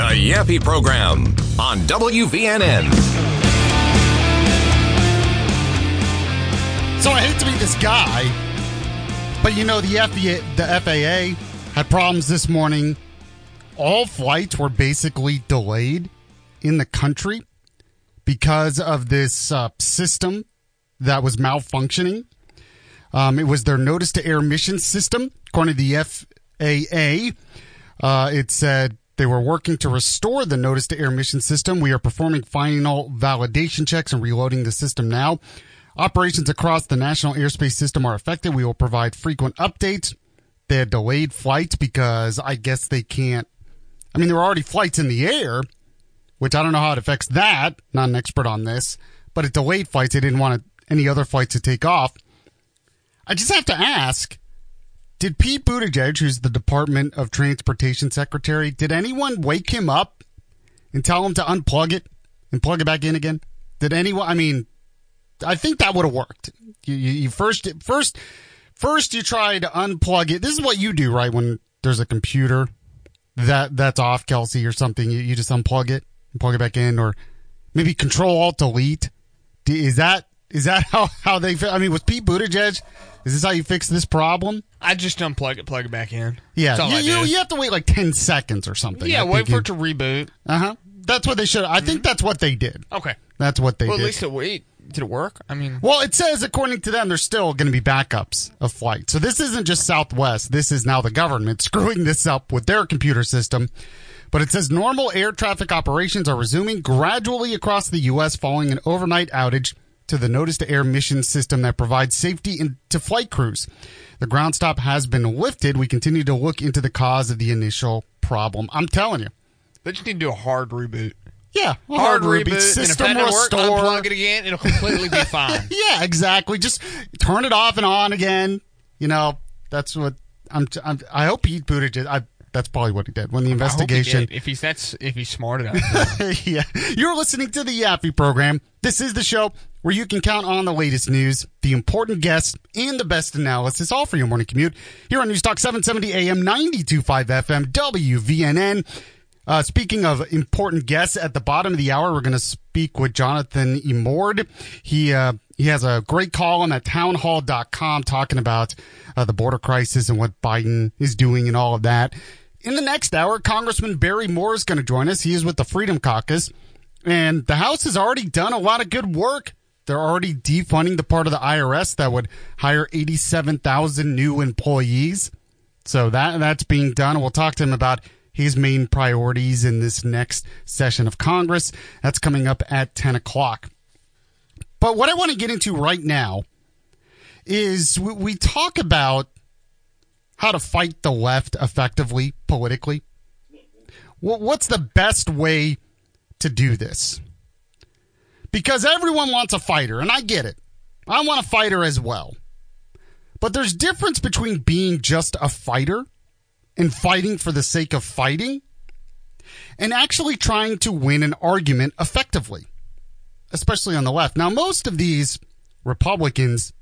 The Yaffe Program on WVNN. So I hate to be this guy, but you know the FAA, the FAA had problems this morning. All flights were basically delayed in the country because of this uh, system that was malfunctioning. Um, it was their notice to air mission system, according to the FAA. Uh, it said they were working to restore the notice to air mission system. We are performing final validation checks and reloading the system now. Operations across the national airspace system are affected. We will provide frequent updates. They had delayed flights because I guess they can't. I mean, there were already flights in the air, which I don't know how it affects that. Not an expert on this, but it delayed flights. They didn't want any other flights to take off. I just have to ask did Pete Buttigieg, who's the Department of Transportation Secretary, did anyone wake him up and tell him to unplug it and plug it back in again? Did anyone? I mean, I think that would have worked. You, you, you, first, first, first you try to unplug it. This is what you do, right? When there's a computer that that's off, Kelsey, or something, you, you just unplug it and plug it back in, or maybe Control Alt Delete. Is that is that how how they? I mean, with Pete Buttigieg, is this how you fix this problem? I just unplug it, plug it back in. Yeah, you, you, you, have to wait like ten seconds or something. Yeah, wait for it to reboot. Uh huh. That's what they should. I mm-hmm. think that's what they did. Okay, that's what they well, did. At least it wait. Did it work? I mean, well, it says according to them, there's still going to be backups of flights. So this isn't just Southwest. This is now the government screwing this up with their computer system. But it says normal air traffic operations are resuming gradually across the U.S. following an overnight outage to the notice to air mission system that provides safety in, to flight crews. The ground stop has been lifted. We continue to look into the cause of the initial problem. I'm telling you. They just need to do a hard reboot. Yeah, hard, hard reboot. reboot. System and restore. Work, unplug it again. It'll completely be fine. yeah, exactly. Just turn it off and on again. You know, that's what I'm. I'm i hope Pete Buttigieg. I that's probably what he did when the investigation. He if he's that's if he's smart enough. yeah, you're listening to the Yaffe program. This is the show where you can count on the latest news, the important guests, and the best analysis, all for your morning commute here on News Talk 770 AM 92.5 FM WVNN. Uh, speaking of important guests, at the bottom of the hour, we're going to speak with Jonathan Emord. He uh, he has a great column at townhall.com talking about uh, the border crisis and what Biden is doing and all of that. In the next hour, Congressman Barry Moore is going to join us. He is with the Freedom Caucus. And the House has already done a lot of good work. They're already defunding the part of the IRS that would hire 87,000 new employees. So that that's being done. We'll talk to him about his main priorities in this next session of Congress. That's coming up at 10 o'clock. But what I want to get into right now is we talk about how to fight the left effectively politically. What's the best way to do this? Because everyone wants a fighter, and I get it. I want a fighter as well. But there's difference between being just a fighter and fighting for the sake of fighting and actually trying to win an argument effectively, especially on the left. Now, most of these Republicans,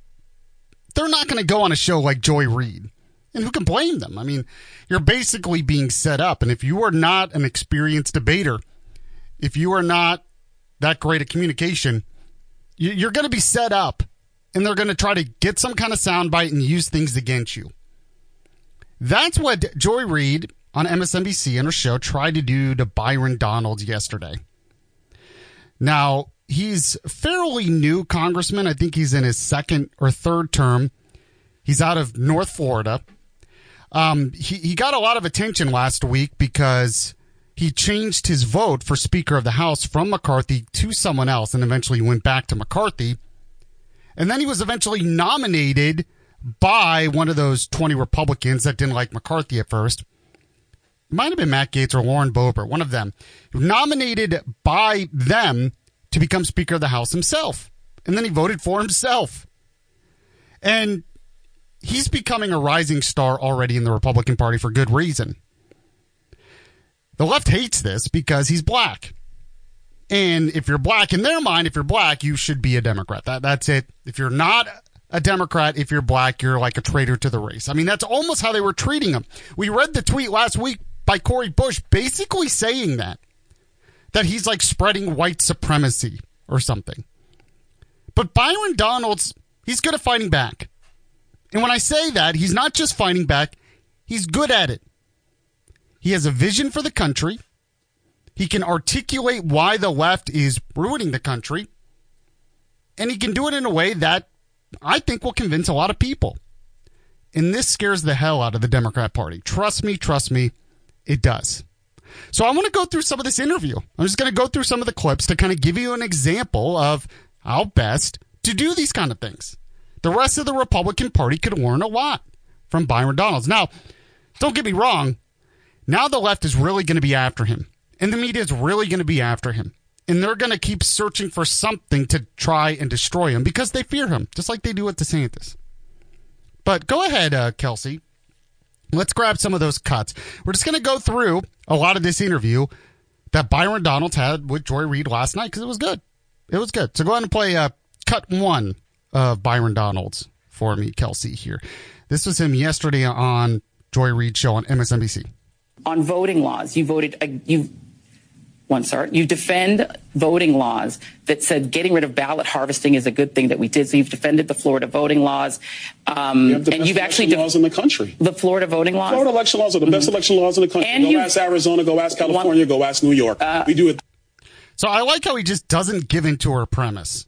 they're not going to go on a show like Joy Reid and who can blame them? I mean, you're basically being set up. And if you are not an experienced debater, if you are not that great at communication, you're going to be set up and they're going to try to get some kind of soundbite and use things against you. That's what Joy Reid on MSNBC and her show tried to do to Byron Donalds yesterday. Now, he's fairly new congressman. I think he's in his second or third term. He's out of North Florida. Um, he, he got a lot of attention last week because he changed his vote for Speaker of the House from McCarthy to someone else and eventually went back to McCarthy. And then he was eventually nominated by one of those 20 Republicans that didn't like McCarthy at first. It might have been Matt Gaetz or Lauren Boebert, one of them, nominated by them to become Speaker of the House himself. And then he voted for himself. And he's becoming a rising star already in the Republican Party for good reason. The left hates this because he's black. And if you're black, in their mind, if you're black, you should be a Democrat. That, that's it. If you're not a Democrat, if you're black, you're like a traitor to the race. I mean, that's almost how they were treating him. We read the tweet last week by Cori Bush basically saying that. That he's like spreading white supremacy or something. But Byron Donalds, he's good at fighting back. And when I say that, he's not just fighting back, he's good at it. He has a vision for the country. He can articulate why the left is ruining the country. And he can do it in a way that I think will convince a lot of people. And this scares the hell out of the Democrat Party. Trust me, trust me, it does. So I want to go through some of this interview. I'm just going to go through some of the clips to kind of give you an example of how best to do these kind of things. The rest of the Republican Party could learn a lot from Byron Donalds. Now, don't get me wrong. Now the left is really going to be after him, and the media is really going to be after him. And they're going to keep searching for something to try and destroy him because they fear him, just like they do with DeSantis. But go ahead, uh, Kelsey. Let's grab some of those cuts. We're just going to go through a lot of this interview that Byron Donalds had with Joy Reid last night because it was good. It was good. So go ahead and play uh, cut one of Byron Donalds for me, Kelsey, here. This was him yesterday on Joy Reid show on MSNBC. On voting laws, you voted, uh, you one sir, you defend voting laws that said getting rid of ballot harvesting is a good thing that we did. So you've defended the Florida voting laws, um, have and you've actually de- laws in the country. The Florida voting laws. Florida election laws are the mm-hmm. best election laws in the country. And go ask Arizona, go ask California, one, go ask New York. Uh, we do it. So I like how he just doesn't give into her premise.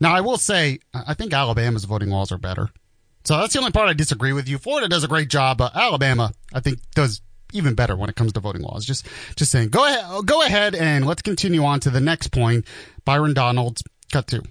Now, I will say, I think Alabama's voting laws are better. So that's the only part I disagree with you. Florida does a great job, but Alabama, I think, does even better when it comes to voting laws. Just, just saying. Go ahead, go ahead, and let's continue on to the next point. Byron Donalds, cut two.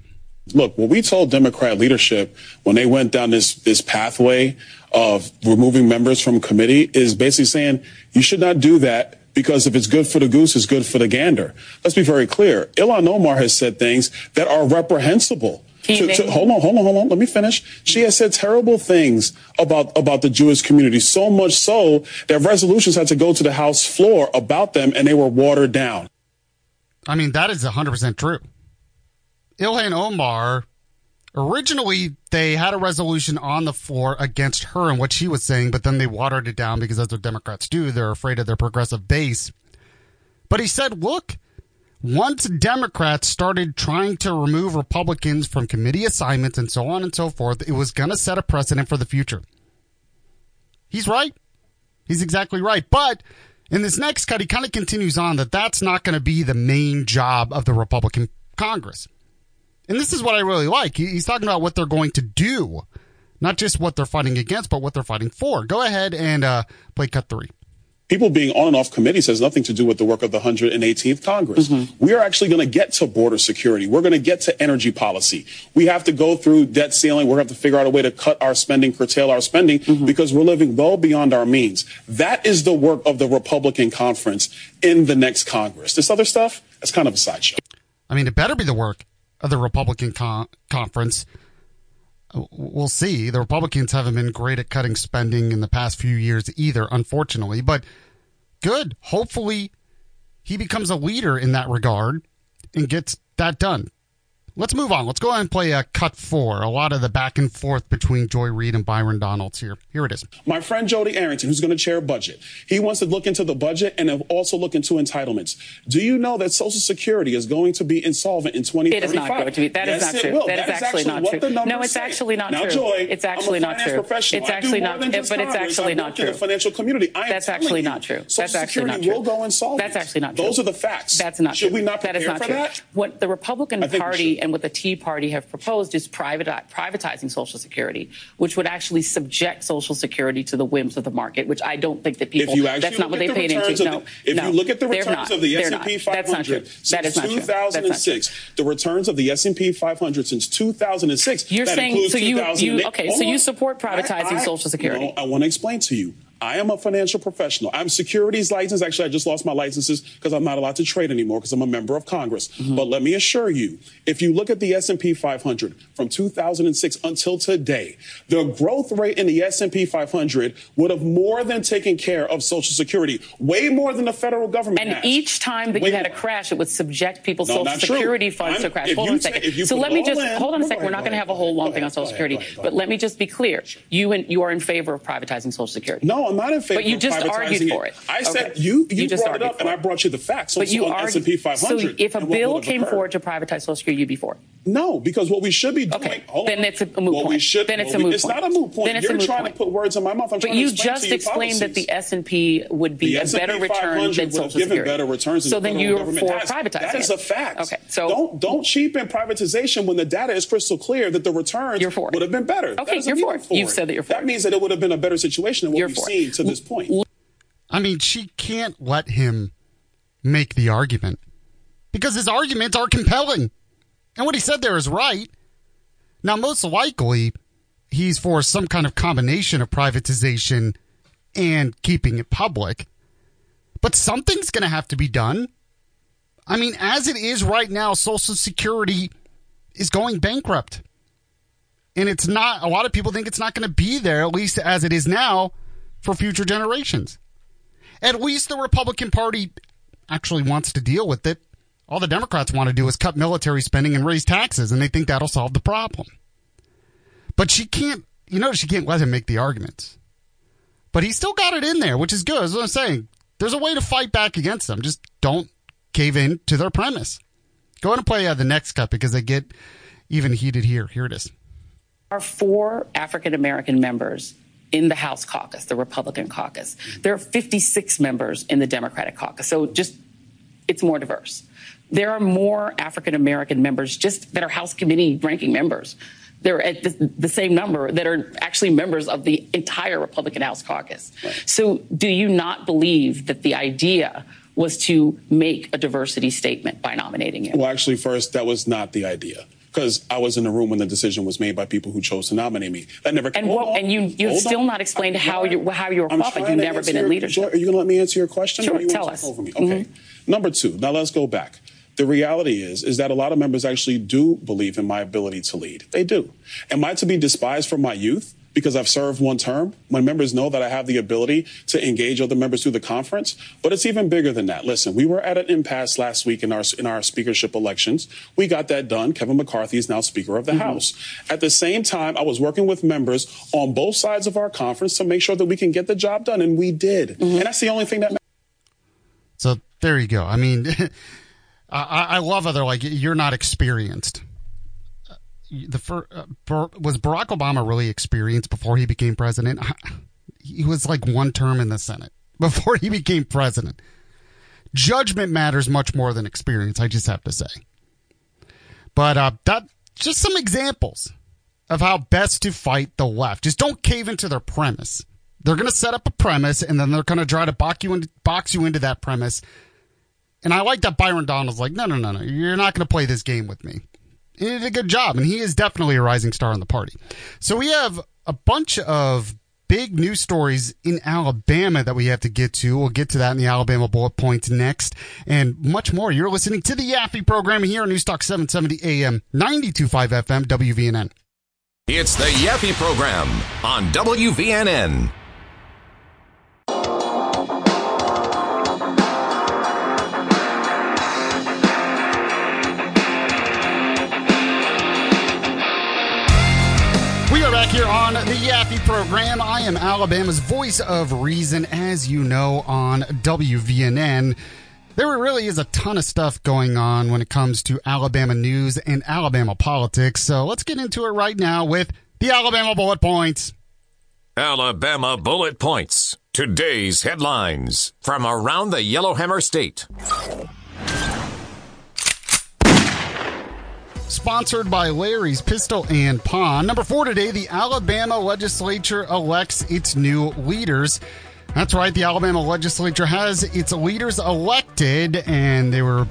Look, what we told Democrat leadership when they went down this this pathway of removing members from committee is basically saying you should not do that because if it's good for the goose, it's good for the gander. Let's be very clear. Ilhan Omar has said things that are reprehensible. To, to, hold on, hold on, hold on. Let me finish. She has said terrible things about about the Jewish community, so much so that resolutions had to go to the House floor about them, and they were watered down. I mean, that is 100% true. Ilhan Omar Originally, they had a resolution on the floor against her and what she was saying, but then they watered it down because that's what Democrats do. They're afraid of their progressive base. But he said, look, once Democrats started trying to remove Republicans from committee assignments and so on and so forth, it was going to set a precedent for the future. He's right. He's exactly right. But in this next cut, he kind of continues on that that's not going to be the main job of the Republican Congress. And this is what I really like. He's talking about what they're going to do, not just what they're fighting against, but what they're fighting for. Go ahead and uh, play cut three people being on and off committees has nothing to do with the work of the 118th Congress. Mm-hmm. We are actually going to get to border security. We're going to get to energy policy. We have to go through debt ceiling. We're going to have to figure out a way to cut our spending, curtail our spending, mm-hmm. because we're living well beyond our means. That is the work of the Republican conference in the next Congress. This other stuff, that's kind of a sideshow. I mean, it better be the work of the Republican con- conference. We'll see. The Republicans haven't been great at cutting spending in the past few years either, unfortunately. But good. Hopefully, he becomes a leader in that regard and gets that done. Let's move on. Let's go ahead and play a cut four. A lot of the back and forth between Joy Reid and Byron Donalds here. Here it is. My friend Jodey Arrington, who's going to chair budget, he wants to look into the budget and also look into entitlements. Do you know that Social Security is going to be insolvent in 2035? It is not going to be. That yes, is not true. That, that is, is actually, not true. No, it's say. actually not now, true. Joy, it's actually not true. It's actually not. It, but it's actually not true. The financial community. That's actually not true. That's actually not true. will go insolvent. That's actually not true. Those are the facts. That's not true. Should we not prepare for that? What the Republican Party and and what the Tea Party have proposed is privatizing Social Security, which would actually subject Social Security to the whims of the market, which I don't think that people. If you actually that's not what they paid into. No, if no, you look at the returns of the S&P 500 since 2006, the returns of the S&P 500 since 2006. You're saying so you, you okay? So you support privatizing I, I, Social Security? No, I want to explain to you. I am a financial professional. I'm securities licensed. Actually, I just lost my licenses because I'm not allowed to trade anymore because I'm a member of Congress. Mm-hmm. But let me assure you, if you look at the S&P 500 from 2006 until today, the growth rate in the S&P 500 would have more than taken care of Social Security, way more than the federal government And has. each time that way you had a crash, it would subject people's no, Social Security true. funds I'm, to crash. Hold on a second. so let me just in, hold on a second. We're not going to have a whole long thing on Social Security, but let me just be clear. You and you are in favor of privatizing Social Security. No, I'm not in favor. But you just argued for it. I said you you, you brought it up, and I brought you the facts. But you on S&P 500. So if a bill came forward to privatize Social Security, you'd be for it. No, because what we should be doing. Okay, then it's a moot what point. We should, then it's a moot it's point. It's not a moot point. Then it's You're a moot trying point. to put words in my mouth. I'm but trying you to explain just to you explained policies. that the S and P would be the a better return than Social Security. better returns. So then you're for privatizing. That is a fact. Okay, so don't don't cheapen privatization when the data is crystal clear that the returns would have been better. Okay, you're for it. You've said that you're for it. That means that it would have been a better situation than what we've seen to this point. I mean, she can't let him make the argument because his arguments are compelling. And what he said there is right. Now, most likely, he's for some kind of combination of privatization and keeping it public. But something's going to have to be done. I mean, as it is right now, Social Security is going bankrupt. And it's not, a lot of people think it's not going to be there, at least as it is now, for future generations. At least the Republican Party actually wants to deal with it. All the Democrats want to do is cut military spending and raise taxes, and they think that'll solve the problem. But she can't, you know, she can't let him make the arguments. But he still got it in there, which is good. As I'm saying, there's a way to fight back against them. Just don't cave in to their premise. Go ahead and play uh, the next cut because they get even heated here. Here it is. Our four African American members in the House caucus, the Republican caucus. There are 56 members in the Democratic caucus. So just, it's more diverse. There are more African American members just that are House committee ranking members. They're at the, the, same number that are actually members of the entire Republican House caucus. Right. So do you not believe that the idea was to make a diversity statement by nominating him? Well, actually, first, that was not the idea because I was in the room when the decision was made by people who chose to nominate me. That never. And what, and you you've still on. not explained I, how you how you were qualified. You've never been your, in leadership. Are you going to let me answer your question? Sure. you tell us. Over me? Okay. Mm-hmm. Number two. Now let's go back. The reality is, is that a lot of members actually do believe in my ability to lead. They do. Am I to be despised for my youth? Because I've served one term. My members know that I have the ability to engage other members through the conference, but it's even bigger than that. Listen, we were at an impasse last week in our in our speakership elections. We got that done. Kevin McCarthy is now Speaker of the mm-hmm. House. At the same time, I was working with members on both sides of our conference to make sure that we can get the job done, and we did. Mm-hmm. And that's the only thing that. So there you go. I mean, I, I love how they're like, you're not experienced the first, uh, was Barack Obama really experienced before he became president? He was like one term in the Senate before he became president. Judgment matters much more than experience. I just have to say. But uh, that just some examples of how best to fight the left. Just don't cave into their premise. They're going to set up a premise, and then they're going to try to box you, into, box you into that premise. And I like that Byron Donalds like, no, no, no, no. You're not going to play this game with me he did a good job, and he is definitely a rising star in the party. So we have a bunch of big news stories in Alabama that we have to get to. We'll get to that in the Alabama bullet points next, and much more. You're listening to the Yaffe program here on Newstalk 770 AM, 92.5 FM, WVNN. It's the Yaffe program on WVNN. Back here on the Yaffe program. I am Alabama's voice of reason, as you know, on WVNN. There really is a ton of stuff going on when it comes to Alabama news and Alabama politics. So let's get into it right now with the Alabama Bullet Points. Alabama Bullet Points. Today's headlines from around the Yellowhammer State. Sponsored by Larry's Pistol and Pawn. Number four today, the Alabama legislature elects its new leaders. That's right, the Alabama legislature has its leaders elected, and they were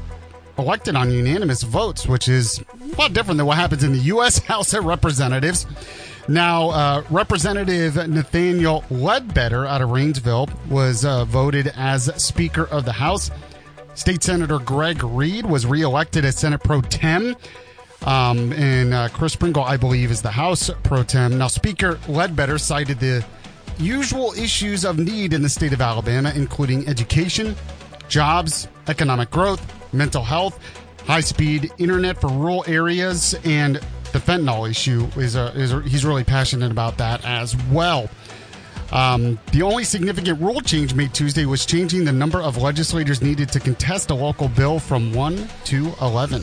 elected on unanimous votes, which is a lot different than what happens in the U.S. House of Representatives. Now, uh, Representative Nathaniel Ledbetter out of Rainsville was uh, voted as Speaker of the House. State Senator Greg Reed was reelected as Senate Pro Tem. Um, and uh, Chris Pringle, I believe, is the House Pro Tem. Now, Speaker Ledbetter cited the usual issues of need in the state of Alabama, including education, jobs, economic growth, mental health, high speed internet for rural areas, and the fentanyl issue is, a, is a, he's really passionate about that as well. Um, the only significant rule change made Tuesday was changing the number of legislators needed to contest a local bill from 1 to 11.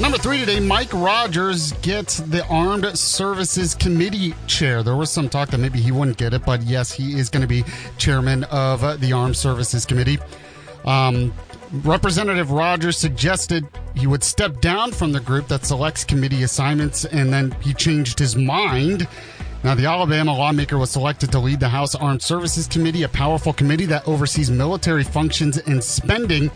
Number three today, Mike Rogers gets the Armed Services Committee chair. There was some talk that maybe he wouldn't get it, but yes, he is going to be chairman of the Armed Services Committee. Um, Representative Rogers suggested he would step down from the group that selects committee assignments, and then he changed his mind. Now, the Alabama lawmaker was selected to lead the House Armed Services Committee, a powerful committee that oversees military functions and spending.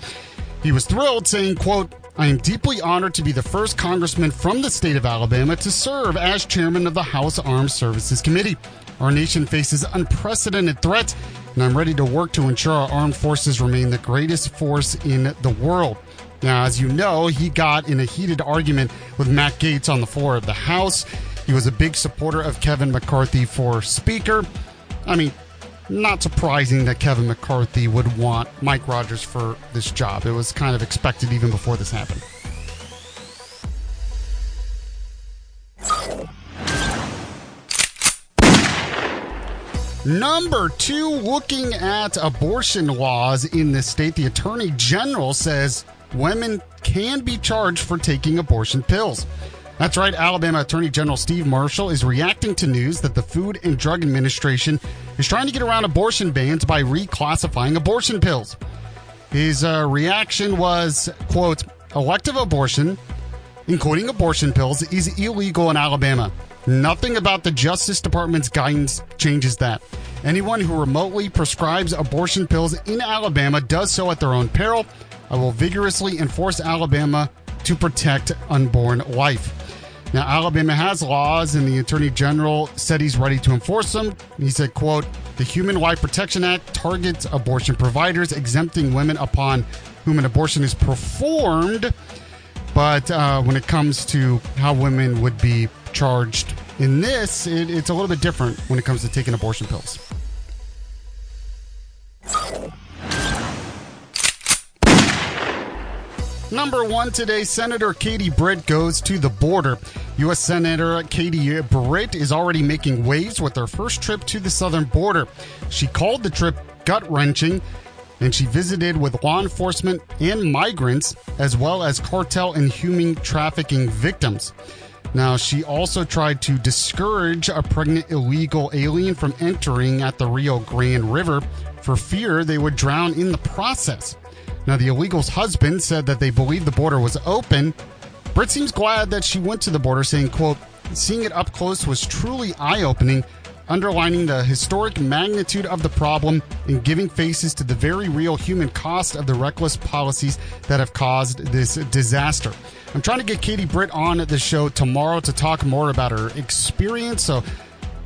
He was thrilled, saying, quote, I am deeply honored to be the first congressman from the state of Alabama to serve as chairman of the House Armed Services Committee. Our nation faces unprecedented threats, and I'm ready to work to ensure our armed forces remain the greatest force in the world. Now, as you know, he got in a heated argument with Matt Gaetz on the floor of the House. He was a big supporter of Kevin McCarthy for Speaker. I mean, not surprising that Kevin McCarthy would want Mike Rogers for this job. It was kind of expected even before this happened. Number two, looking at abortion laws in the state, the Attorney General says women can be charged for taking abortion pills. That's right. Alabama Attorney General Steve Marshall is reacting to news that the Food and Drug Administration is trying to get around abortion bans by reclassifying abortion pills. His uh, reaction was, quote, elective abortion, including abortion pills, is illegal in Alabama. Nothing about the Justice Department's guidance changes that. Anyone who remotely prescribes abortion pills in Alabama does so at their own peril. I will vigorously enforce Alabama to protect unborn life. Now, Alabama has laws, and the Attorney General said he's ready to enforce them. He said, quote, the Human Life Protection Act targets abortion providers, exempting women upon whom an abortion is performed. But uh, when it comes to how women would be charged in this, it, it's a little bit different when it comes to taking abortion pills. Number one today, Senator Katie Britt goes to the border. U.S. Senator Katie Britt is already making waves with her first trip to the southern border. She called the trip gut wrenching, and she visited with law enforcement and migrants, as well as cartel and human trafficking victims. Now, she also tried to discourage a pregnant illegal alien from entering at the Rio Grande River for fear they would drown in the process. Now, the illegal's husband said that they believed the border was open. Britt seems glad that she went to the border, saying, quote, seeing it up close was truly eye-opening. underlining the historic magnitude of the problem and giving faces to the very real human cost of the reckless policies that have caused this disaster. I'm trying to get Katie Britt on the show tomorrow to talk more about her experience. So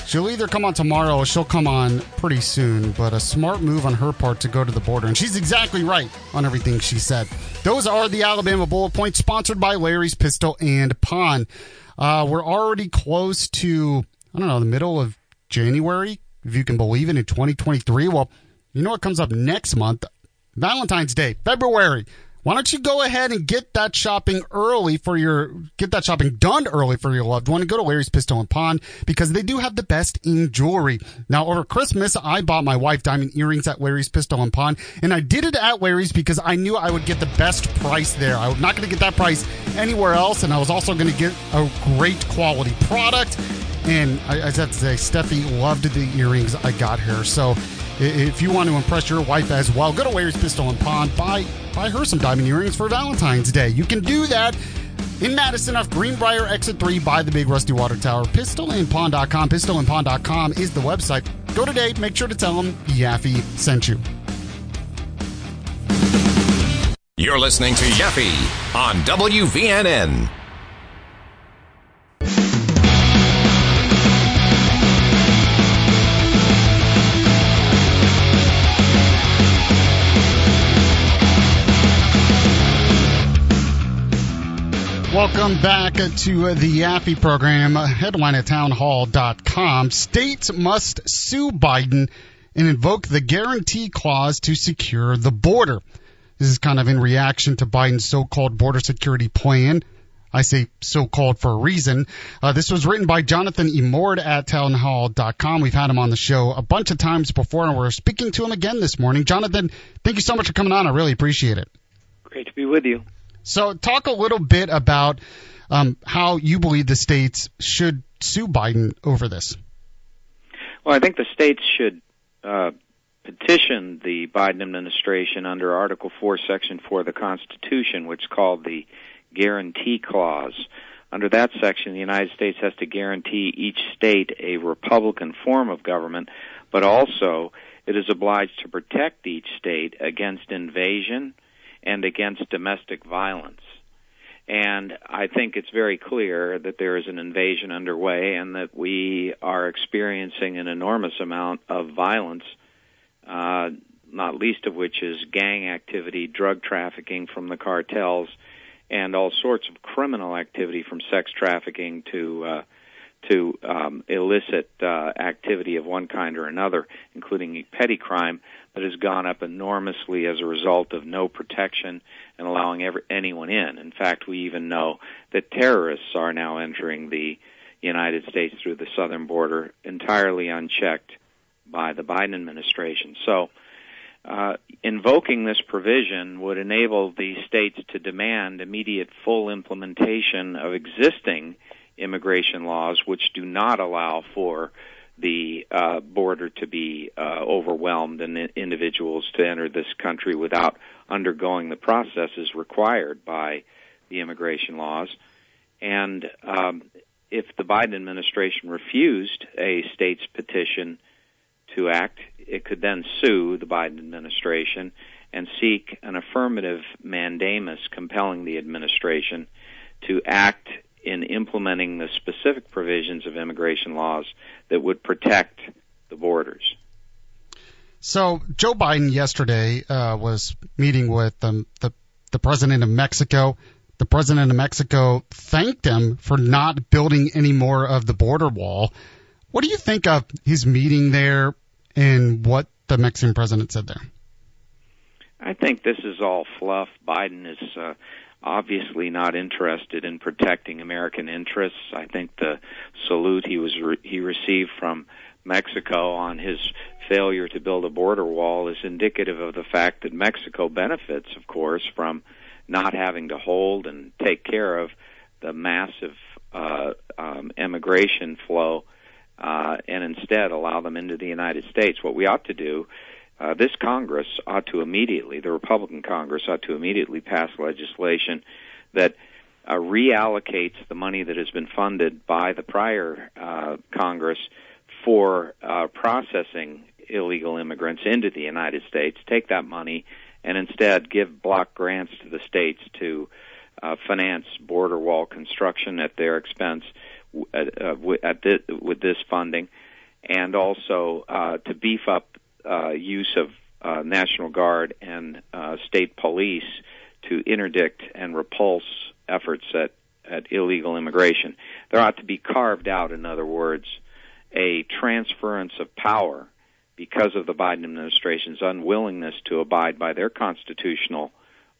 she'll either come on tomorrow or she'll come on pretty soon. But a smart move on her part to go to the border. And she's exactly right on everything she said. Those are the Alabama Bullet Points sponsored by Larry's Pistol and Pawn. Uh, we're already close to, I don't know, the middle of January, if you can believe it, in 2023. Well, you know what comes up next month? Valentine's Day, February. Why don't you go ahead and get that shopping early for your get that shopping done early for your loved one and go to Larry's Pistol and Pawn because they do have the best in jewelry. Now over Christmas I bought my wife diamond earrings at Larry's Pistol and Pawn and I did it at Larry's because I knew I would get the best price there. I was not going to get that price anywhere else and I was also going to get a great quality product. And I, I have to say, Steffi loved the earrings I got her. So if you want to impress your wife as well, go to Larry's Pistol and Pawn. Buy, buy her some diamond earrings for Valentine's Day. You can do that in Madison off Greenbrier Exit 3 by the Big Rusty Water Tower. Pistolandpawn.com. Pistolandpawn.com is the website. Go today. Make sure to tell them Yaffe sent you. You're listening to Yaffe on WVNN. Welcome back to the Yaffe program. Headline at townhall.com. States must sue Biden and invoke the guarantee clause to secure the border. This is kind of in reaction to Biden's so-called border security plan. I say so-called for a reason. Uh, this was written by Jonathan Emord at townhall.com. We've had him on the show a bunch of times before, and we're speaking to him again this morning. Jonathan, thank you so much for coming on. I really appreciate it. Great to be with you. So, talk a little bit about um, how you believe the states should sue Biden over this. Well, I think the states should uh, petition the Biden administration under Article 4, Section 4 of the Constitution, which is called the Guarantee Clause. Under that section, the United States has to guarantee each state a Republican form of government, but also it is obliged to protect each state against invasion, and against domestic violence. And I think it's very clear that there is an invasion underway and that we are experiencing an enormous amount of violence, uh, not least of which is gang activity, drug trafficking from the cartels, and all sorts of criminal activity from sex trafficking to uh, to um, illicit uh, activity of one kind or another, including petty crime that has gone up enormously as a result of no protection and allowing every, anyone in. In fact, we even know that terrorists are now entering the United States through the southern border entirely unchecked by the Biden administration. So, uh, invoking this provision would enable the states to demand immediate full implementation of existing immigration laws, which do not allow for the uh, border to be uh, overwhelmed and individuals to enter this country without undergoing the processes required by the immigration laws. And um, if the Biden administration refused a state's petition to act, it could then sue the Biden administration and seek an affirmative mandamus compelling the administration to act in implementing the specific provisions of immigration laws that would protect the borders. So Joe Biden yesterday uh, was meeting with the the president of Mexico. The president of Mexico thanked him for not building any more of the border wall. What do you think of his meeting there and what the Mexican president said there? I think this is all fluff. Biden is uh, obviously not interested in protecting American interests. I think the salute he was re- he received from Mexico on his failure to build a border wall is indicative of the fact that Mexico benefits, of course, from not having to hold and take care of the massive uh, um, immigration flow, uh, and instead allow them into the United States. What we ought to do uh, this Congress ought to immediately, the Republican Congress ought to immediately pass legislation that uh, reallocates the money that has been funded by the prior uh, Congress for uh, processing illegal immigrants into the United States, take that money and instead give block grants to the states to uh, finance border wall construction at their expense uh, uh, at with this funding, and also uh, to beef up uh, use of uh, National Guard and uh, state police to interdict and repulse efforts at, at illegal immigration. There ought to be carved out, in other words, a transference of power because of the Biden administration's unwillingness to abide by their constitutional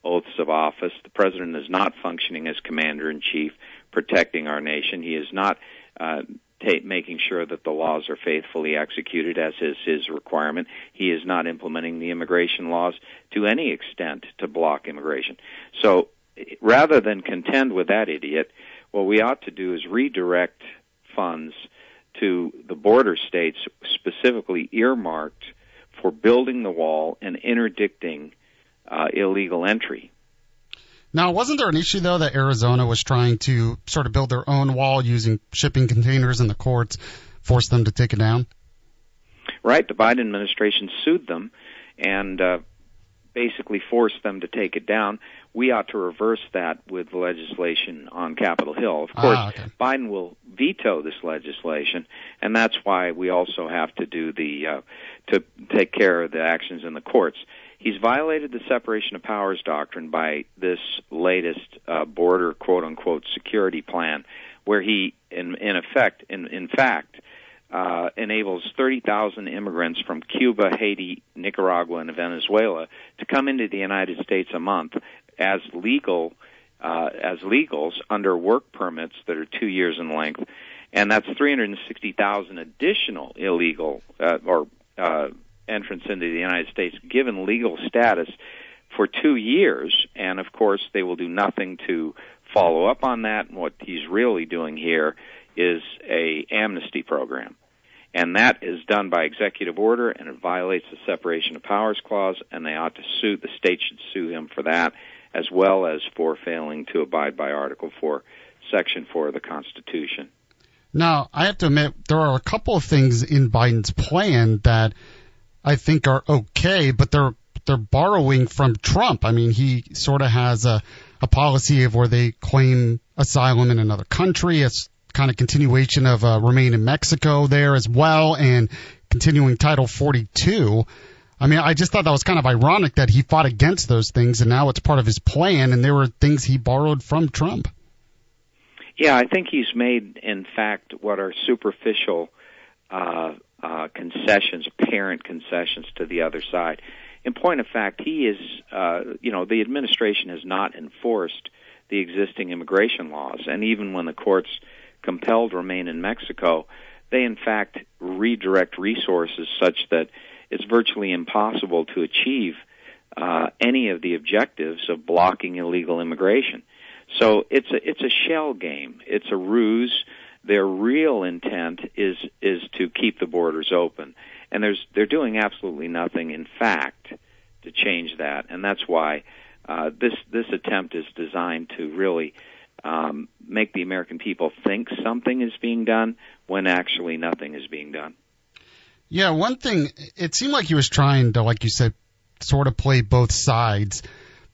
oaths of office. The president is not functioning as commander in chief, protecting our nation. He is not uh, ta- making sure that the laws are faithfully executed, as is his requirement. He is not implementing the immigration laws to any extent to block immigration. So, rather than contend with that idiot, what we ought to do is redirect funds to the border states specifically earmarked for building the wall and interdicting uh, illegal entry. Now, wasn't there an issue though that Arizona was trying to sort of build their own wall using shipping containers, and the courts forced them to take it down? Right. The Biden administration sued them and uh, basically forced them to take it down. We ought to reverse that with legislation on Capitol Hill. Of course, ah, okay. Biden will veto this legislation, and that's why we also have to do the uh, to take care of the actions in the courts. He's violated the separation of powers doctrine by this latest uh, border quote unquote security plan, where he, in in effect, in in fact, uh, enables 30,000 immigrants from Cuba, Haiti, Nicaragua, and Venezuela to come into the United States a month as legal uh, as legals under work permits that are two years in length, and that's 360,000 additional illegal uh, or uh, entrance into the United States given legal status for two years, and of course they will do nothing to follow up on that. And what he's really doing here is a amnesty program. And that is done by executive order, and it violates the separation of powers clause. And they ought to sue. The state should sue him for that, as well as for failing to abide by Article Four, Section Four of the Constitution. Now, I have to admit, there are a couple of things in Biden's plan that I think are okay, but they're they're borrowing from Trump. I mean, he sort of has a a policy of where they claim asylum in another country. It's kind of continuation of uh, remain in Mexico there as well, and continuing Title 42. I mean, I just thought that was kind of ironic that he fought against those things, and now it's part of his plan, and there were things he borrowed from Trump. Yeah, I think he's made, in fact, what are superficial uh, uh, concessions, apparent concessions to the other side. In point of fact, he is, uh, you know, the administration has not enforced the existing immigration laws, and even when the courts compelled remain in Mexico, they in fact redirect resources such that it's virtually impossible to achieve uh, any of the objectives of blocking illegal immigration. So it's a it's a shell game. It's a ruse. Their real intent is is to keep the borders open, and there's they're doing absolutely nothing, in fact, to change that. And that's why uh, this this attempt is designed to really um, make the American people think something is being done when actually nothing is being done. Yeah, one thing, it seemed like he was trying to, like you said, sort of play both sides.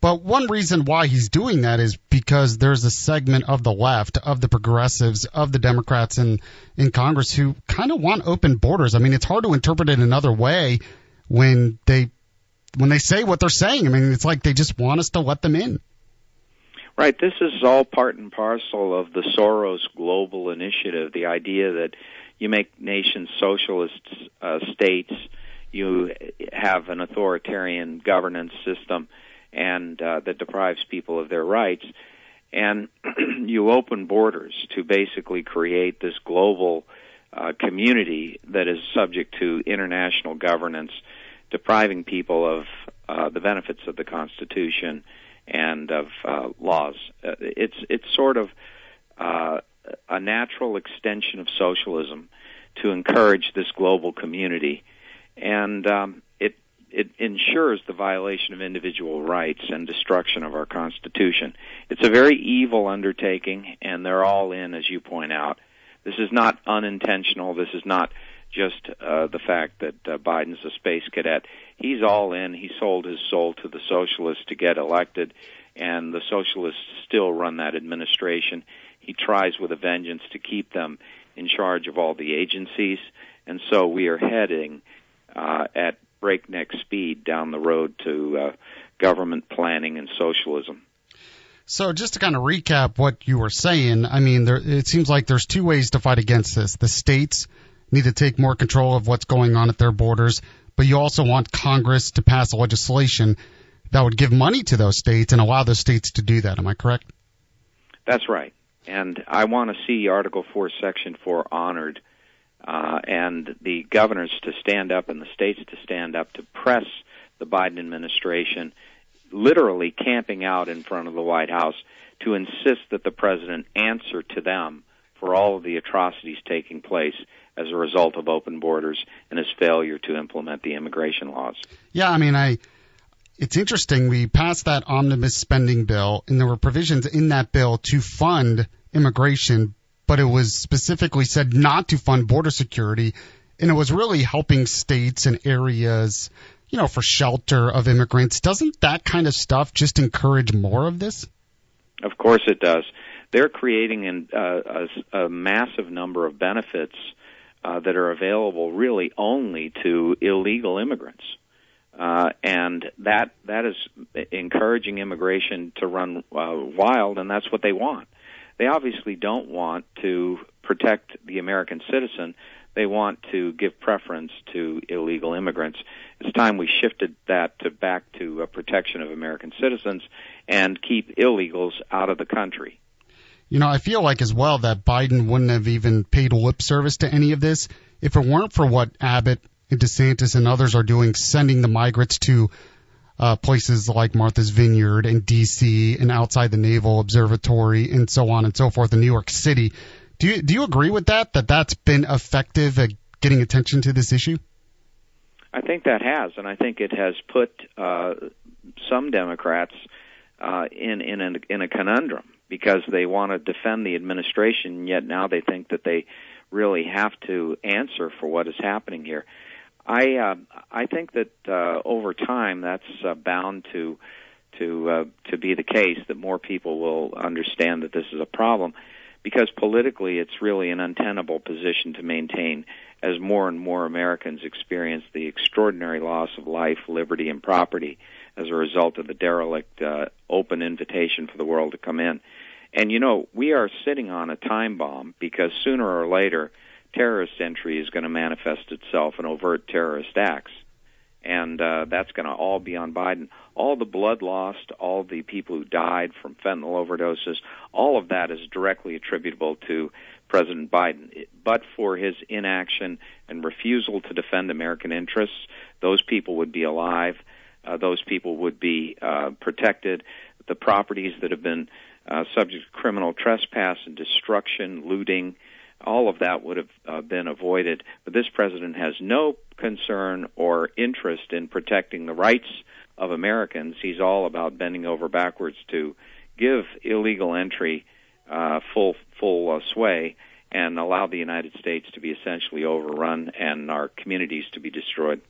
But one reason why he's doing that is because there's a segment of the left, of the progressives, of the Democrats in, in Congress who kind of want open borders. I mean, it's hard to interpret it another way when they when they say what they're saying. I mean, it's like they just want us to let them in. Right. This is all part and parcel of the Soros global initiative. The idea that you make nations socialist uh, states, you have an authoritarian governance system, and uh, that deprives people of their rights, and you open borders to basically create this global uh, community that is subject to international governance, depriving people of uh, the benefits of the Constitution and of uh, laws. Uh, it's it's sort of uh, a natural extension of socialism to encourage this global community, and um, it ensures the violation of individual rights and destruction of our Constitution. It's a very evil undertaking, and they're all in, as you point out. This is not unintentional. This is not just uh, the fact that uh, Biden's a space cadet. He's all in. He sold his soul to the socialists to get elected, and the socialists still run that administration. He tries with a vengeance to keep them in charge of all the agencies, and so we are heading uh, at breakneck speed down the road to uh, government planning and socialism. So just to kind of recap what you were saying, I mean, there, it seems like there's two ways to fight against this. The states need to take more control of what's going on at their borders, but you also want Congress to pass legislation that would give money to those states and allow those states to do that. Am I correct? That's right. And I want to see Article 4, Section 4 honored, uh, and the governors to stand up and the states to stand up to press the Biden administration, literally camping out in front of the White House to insist that the president answer to them for all of the atrocities taking place as a result of open borders and his failure to implement the immigration laws. Yeah, I mean, I it's interesting. We passed that omnibus spending bill, and there were provisions in that bill to fund immigration, but it was specifically said not to fund border security, and it was really helping states and areas, you know, for shelter of immigrants. Doesn't that kind of stuff just encourage more of this? Of course, it does. They're creating an, uh, a, a massive number of benefits uh, that are available really only to illegal immigrants. Uh, and that that is encouraging immigration to run uh, wild, and that's what they want. They obviously don't want to protect the American citizen. They want to give preference to illegal immigrants. It's time we shifted that to back to uh, protection of American citizens and keep illegals out of the country. You know, I feel like as well that Biden wouldn't have even paid lip service to any of this if it weren't for what Abbott and DeSantis and others are doing, sending the migrants to uh, places like Martha's Vineyard and D.C. and outside the Naval Observatory and so on and so forth in New York City. Do you do you agree with that? That that's been effective at getting attention to this issue? I think that has, and I think it has put uh, some Democrats uh, in in a, in a conundrum because they want to defend the administration, yet now they think that they really have to answer for what is happening here. I uh, I think that uh, over time that's uh, bound to to uh, to be the case that more people will understand that this is a problem because politically it's really an untenable position to maintain as more and more Americans experience the extraordinary loss of life, liberty, and property as a result of the derelict uh, open invitation for the world to come in. And you know, we are sitting on a time bomb because sooner or later, terrorist entry is going to manifest itself in overt terrorist acts. And uh, that's going to all be on Biden. All the blood lost, all the people who died from fentanyl overdoses, all of that is directly attributable to President Biden. But for his inaction and refusal to defend American interests, those people would be alive. Uh, those people would be uh, protected. The properties that have been uh, subject to criminal trespass and destruction, looting, all of that would have uh, been avoided. But this president has no concern or interest in protecting the rights of Americans. He's all about bending over backwards to give illegal entry uh, full full uh, sway and allow the United States to be essentially overrun and our communities to be destroyed.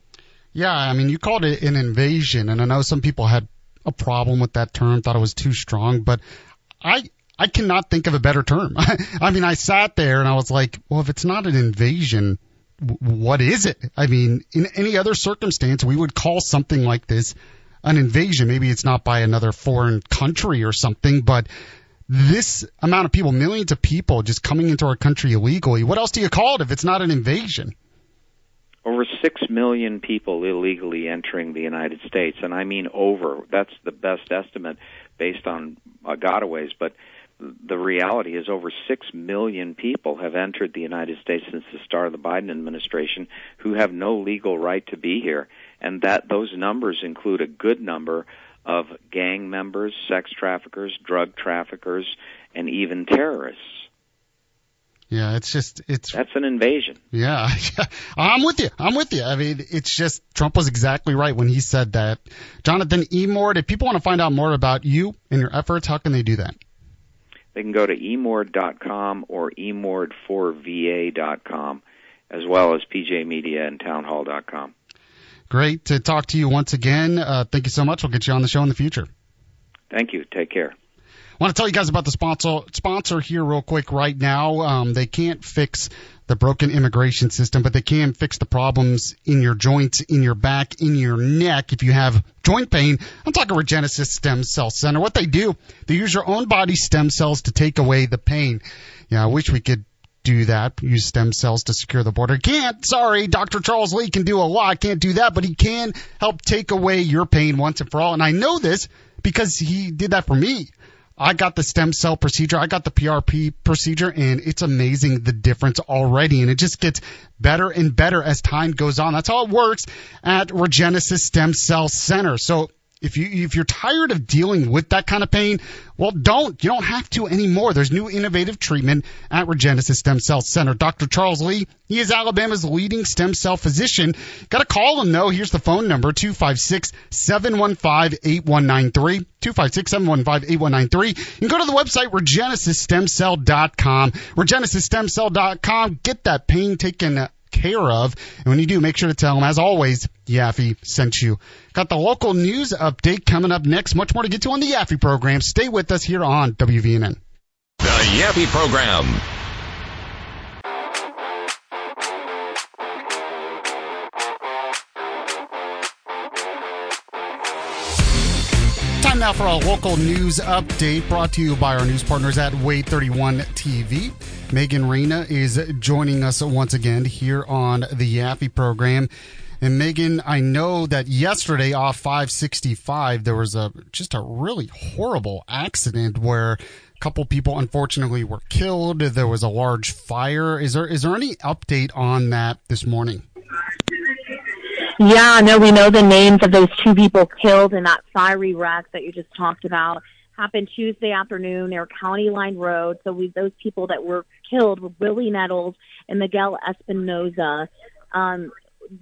Yeah, I mean, you called it an invasion, and I know some people had a problem with that term, thought it was too strong, but I I cannot think of a better term. I mean, I sat there and I was like, well, if it's not an invasion, what is it? I mean, in any other circumstance, we would call something like this an invasion. Maybe it's not by another foreign country or something, but this amount of people, millions of people just coming into our country illegally, what else do you call it if it's not an invasion? Over 6 million people illegally entering the United States, and I mean over. That's the best estimate based on uh, gotaways, but the reality is over 6 million people have entered the United States since the start of the Biden administration who have no legal right to be here and that those numbers include a good number of gang members, sex traffickers, drug traffickers and even terrorists. Yeah, it's just it's That's an invasion. Yeah. I'm with you. I'm with you. I mean, it's just Trump was exactly right when he said that. Jonathan Emord, if people want to find out more about you and your efforts, how can they do that? They can go to emord.com or emord4va.com. as well as PJ Media and Townhall.com. Great to talk to you once again. Uh, thank you so much. We'll get you on the show in the future. Thank you. Take care. I want to tell you guys about the sponsor sponsor here real quick right now. Um, they can't fix the broken immigration system, but they can fix the problems in your joints, in your back, in your neck. If you have joint pain, I'm talking Regenesis Stem Cell Center. What they do, they use your own body stem cells to take away the pain. Yeah, I wish we could do that. Use stem cells to secure the border. Can't. Sorry, Dr. Charles Lee can do a lot. Can't do that, but he can help take away your pain once and for all. And I know this because he did that for me. I got the stem cell procedure. I got the PRP procedure and it's amazing the difference already. And it just gets better and better as time goes on. That's how it works at Regenesis Stem Cell Center. So if you if you're tired of dealing with that kind of pain, well, don't. You don't have to anymore. There's new innovative treatment at Regenesis Stem Cell Center. Dr. Charles Lee, he is Alabama's leading stem cell physician. Got to call him though. Here's the phone number: two five six seven one five eight one nine three. 256-715-8193. You can go to the website regenesisstemcell.com. Regenesisstemcell.com. Get that pain taken care of. And when you do, make sure to tell them, as always, Yaffee sent you. Got the local news update coming up next. Much more to get to on the Yaffee program. Stay with us here on WVNN. The Yaffee program. Time now for a local news update brought to you by our news partners at WAAY 31 TV. Megan Reyna is joining us once again here on the Yaffee program. And Megan, I know that yesterday off 565 there was a just a really horrible accident where a couple people unfortunately were killed. There was a large fire. Is there is there any update on that this morning? Yeah, no, we know the names of those two people killed in that fiery wreck that you just talked about. Happened Tuesday afternoon near County Line Road. So we those people that were killed were Willie Nettles and Miguel Espinoza. Um,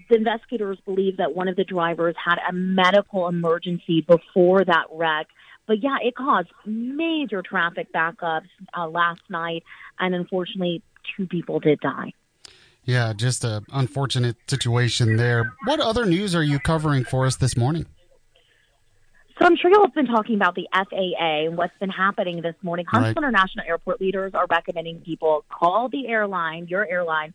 the investigators believe that one of the drivers had a medical emergency before that wreck. But yeah, it caused major traffic backups uh, last night, and unfortunately, two people did die. Yeah, just a unfortunate situation there. What other news are you covering for us this morning? So I'm sure you all have been talking about the FAA and what's been happening this morning. Huntsville right. International Airport leaders are recommending people call the airline, your airline,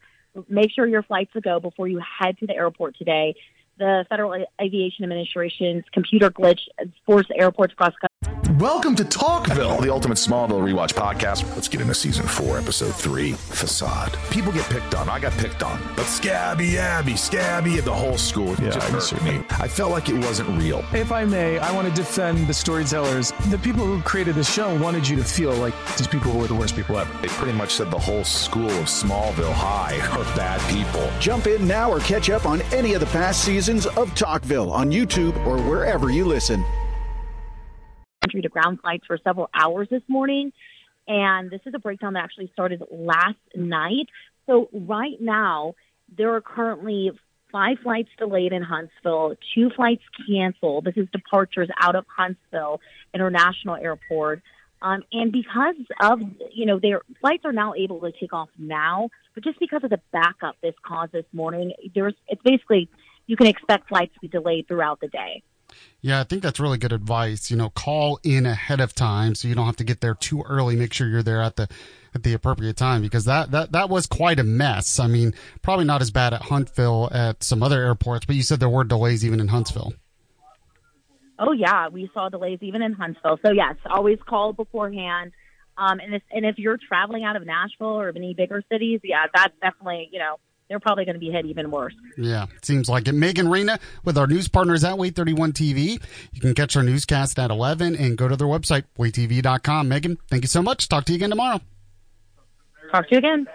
make sure your flight's a go before you head to the airport today. The Federal Aviation Administration's computer glitch forced airports across country. Welcome to Talkville, the ultimate Smallville rewatch podcast. Let's get into season four, episode three Facade. People get picked on. I got picked on. But Scabby, Abby, Scabby, the whole school. Yeah, just hurt me. I felt like it wasn't real. If I may, I want to defend the storytellers. The people who created the show wanted you to feel like these people were the worst people ever. They pretty much said the whole school of Smallville High are bad people. Jump in now or catch up on any of the past seasons of Talkville on YouTube or wherever you listen to ground flights for several hours this morning. And this is a breakdown that actually started last night. So right now, there are currently five flights delayed in Huntsville, two flights canceled. This is departures out of Huntsville International Airport. Um, and because of, you know, their flights are now able to take off now, but just because of the backup this caused this morning, there's, it's basically, you can expect flights to be delayed throughout the day. Yeah, I think that's really good advice. You know, call in ahead of time so you don't have to get there too early. Make sure you're there at the at the appropriate time because that that that was quite a mess. I mean, probably not as bad at Huntsville at some other airports, but you said there were delays even in Huntsville. Oh yeah, we saw delays even in Huntsville. So yes, always call beforehand. Um, and if and if you're traveling out of Nashville or any bigger cities, yeah, that's definitely you know they're probably going to be hit even worse. Yeah, seems like it. Megan Reyna with our news partners at WAAY 31 TV. You can catch our newscast at 11 and go to their website, waaytv.com. Megan, thank you so much. Talk to you again tomorrow. Talk to you again.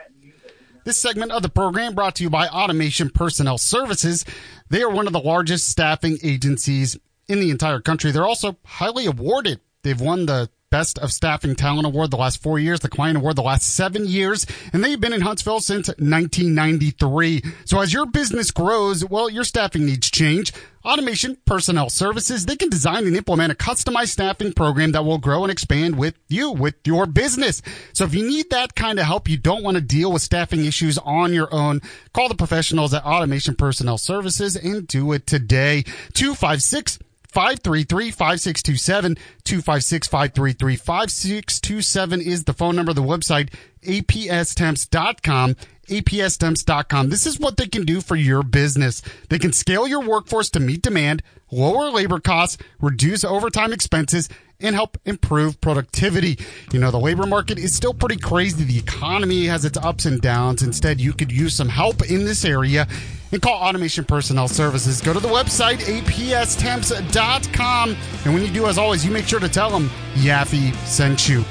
This segment of the program brought to you by Automation Personnel Services. They are one of the largest staffing agencies in the entire country. They're also highly awarded. They've won the Best of Staffing Talent Award the last four years, the Client Award the last seven years, and they've been in Huntsville since 1993. So as your business grows, well, your staffing needs change. Automation Personnel Services, they can design and implement a customized staffing program that will grow and expand with you, with your business. So if you need that kind of help, you don't want to deal with staffing issues on your own, call the professionals at Automation Personnel Services and do it today. 256 533 5627. 256 533 5627 is the phone number. Of the website, apstemps.com. apstemps.com. This is what they can do for your business. They can scale your workforce to meet demand, lower labor costs, reduce overtime expenses, and help improve productivity. You know, the labor market is still pretty crazy. The economy has its ups and downs. Instead, you could use some help in this area and call Automation Personnel Services. Go to the website, apstemps.com. And when you do, as always, you make sure to tell them Yaffee sent you.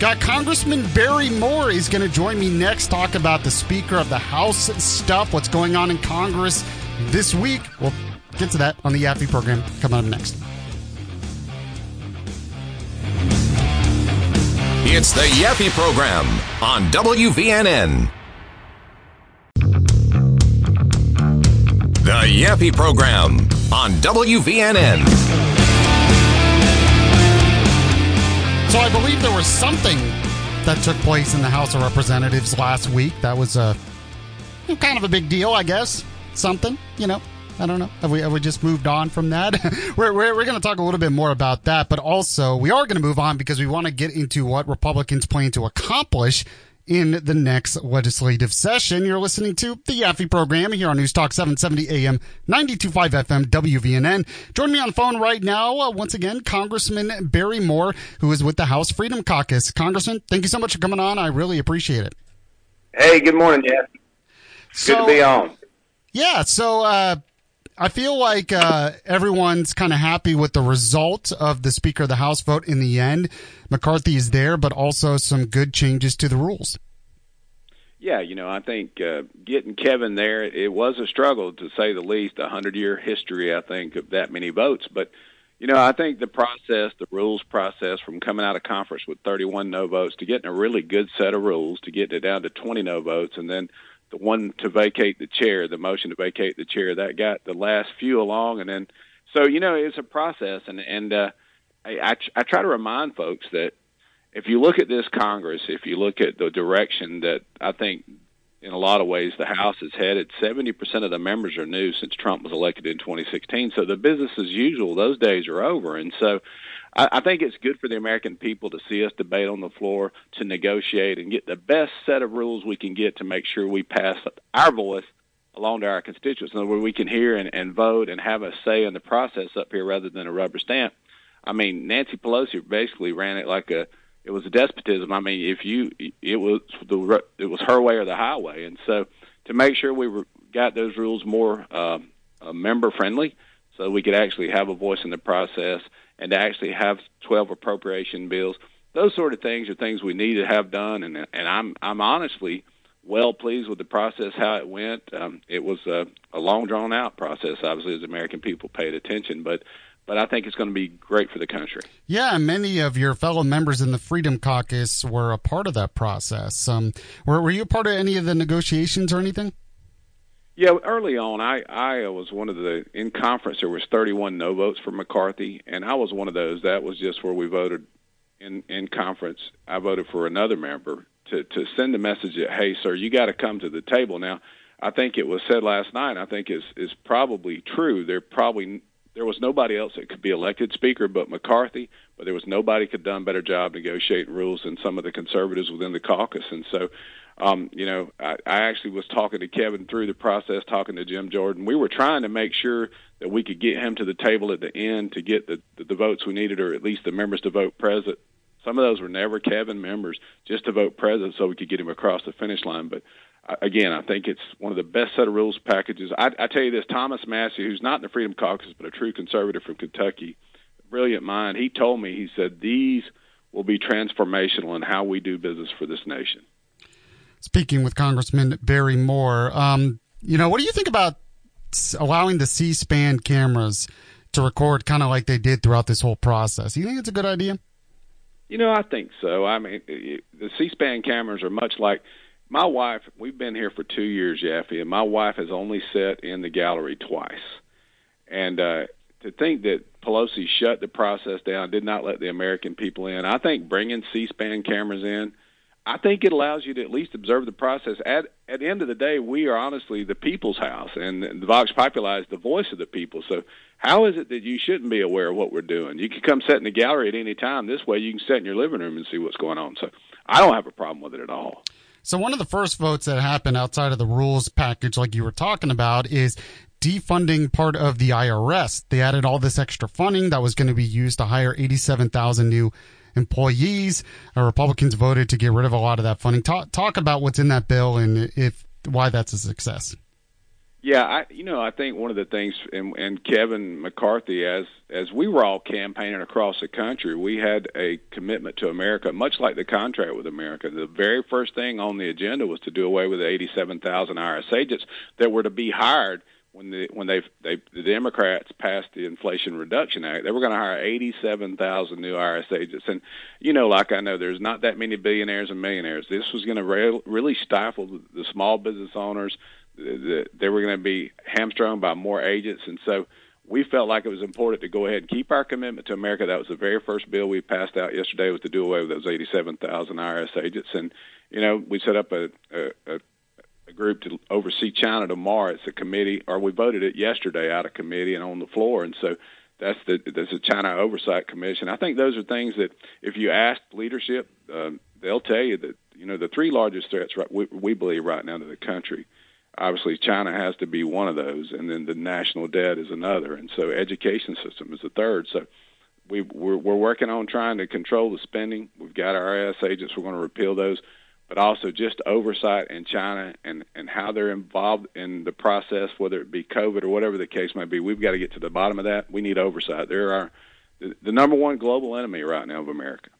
Got Congressman Barry Moore is going to join me next, talk about the Speaker of the House stuff, what's going on in Congress this week. We'll get to that on the Yaffee program coming up next. It's the Yaffee program on WVNN. The Yaffee Program on WVNN. So I believe there was something that took place in the House of Representatives last week. That was a kind of a big deal, I guess. Something, you know. I don't know. Have we, have we just moved on from that? we're we're, we're going to talk a little bit more about that, but also we are going to move on because we want to get into what Republicans plan to accomplish in the next legislative session. You're listening to the Yaffee program here on News Talk 770 AM, 925 FM, WVNN. Join me on the phone right now, uh, once again, Congressman Barry Moore, who is with the House Freedom Caucus. Congressman, thank you so much for coming on. I really appreciate it. Hey, good morning, Jeff. So, good to be on. Yeah, so uh, I feel like uh, everyone's kind of happy with the result of the Speaker of the House vote in the end. McCarthy is there, but also some good changes to the rules. Yeah, you know, I think uh, getting Kevin there, it was a struggle to say the least. A hundred-year history, I think, of that many votes. But you know, I think the process, the rules process, from coming out of conference with 31 no votes to getting a really good set of rules, to getting it down to 20 no votes, and then the one to vacate the chair, the motion to vacate the chair, that got the last few along, and then so you know it's a process, and and uh, I, I I try to remind folks that if you look at this Congress, if you look at the direction that I think in a lot of ways the House is headed, 70% of the members are new since Trump was elected in 2016. So the business as usual, those days are over. And so I, I think it's good for the American people to see us debate on the floor, to negotiate, and get the best set of rules we can get to make sure we pass our voice along to our constituents, where we can hear and, and vote and have a say in the process up here rather than a rubber stamp. I mean, Nancy Pelosi basically ran it like a it was a despotism. I mean, if you it was the it was her way or the highway, and so to make sure we were, got those rules more uh, uh, member friendly, so we could actually have a voice in the process and to actually have 12 appropriation bills. Those sort of things are things we need to have done, and and I'm I'm honestly well pleased with the process how it went. Um, it was a, a long drawn out process, obviously, as American people paid attention, but but I think it's going to be great for the country. Yeah, many of your fellow members in the Freedom Caucus were a part of that process. Um, were, were you a part of any of the negotiations or anything? Yeah, early on, I I was one of the in conference. There was 31 no votes for McCarthy, and I was one of those. That was just where we voted in in conference. I voted for another member to to send a message that hey, sir, you got to come to the table. Now, I think it was said last night. I think is is probably true. There probably there was nobody else that could be elected speaker but McCarthy, but there was nobody could done better job negotiating rules than some of the conservatives within the caucus, and so um, you know, I, I actually was talking to Kevin through the process, talking to Jim Jordan. We were trying to make sure that we could get him to the table at the end to get the, the, the votes we needed, or at least the members to vote present. Some of those were never Kevin members, just to vote present so we could get him across the finish line. But uh, again, I think it's one of the best set of rules packages. I, I tell you this: Thomas Massie, who's not in the Freedom Caucus but a true conservative from Kentucky, brilliant mind. He told me he said these will be transformational in how we do business for this nation speaking with Congressman Barry Moore. Um, you know, what do you think about allowing the C-SPAN cameras to record kind of like they did throughout this whole process? Do you think it's a good idea? You know, I think so. I mean, the C-SPAN cameras are much like my wife. We've been here for two years, Yaffee, and my wife has only sat in the gallery twice. And uh, to think that Pelosi shut the process down, did not let the American people in. I think bringing C-SPAN cameras in, I think it allows you to at least observe the process. At at the end of the day, we are honestly the people's house, and the Vox Populi is the voice of the people. So, how is it that you shouldn't be aware of what we're doing? You can come sit in the gallery at any time. This way, you can sit in your living room and see what's going on. So, I don't have a problem with it at all. So, one of the first votes that happened outside of the rules package, like you were talking about, is defunding part of the IRS. They added all this extra funding that was going to be used to hire 87,000 new employees. Uh, Republicans voted to get rid of a lot of that funding. Talk, talk about what's in that bill and if why that's a success. Yeah, I you know I think one of the things and, and Kevin McCarthy as as we were all campaigning across the country, we had a commitment to America, much like the contract with America. The very first thing on the agenda was to do away with the 87,000 IRS agents that were to be hired when the when they they the Democrats passed the Inflation Reduction Act, they were going to hire 87,000 new IRS agents, and you know, like I know, there's not that many billionaires and millionaires. This was going to re- really stifle the, the small business owners. The, the, they were going to be hamstrung by more agents, and so we felt like it was important to go ahead and keep our commitment to America. That was the very first bill we passed out yesterday, was to do away with those 87,000 IRS agents, and you know, we set up a, a, a a group to oversee China tomorrow. It's a committee, or we voted it yesterday out of committee and on the floor, and so that's the there's a China Oversight Commission. I think those are things that if you ask leadership, um, they'll tell you that you know the three largest threats right, we, we believe right now to the country. Obviously, China has to be one of those, and then the national debt is another, and so education system is the third. So we we're, we're working on trying to control the spending. We've got our IRS agents. We're going to repeal those but also just oversight in China and, and how they're involved in the process, whether it be COVID or whatever the case may be. We've got to get to the bottom of that. We need oversight. They're our, the, the number one global enemy right now of America.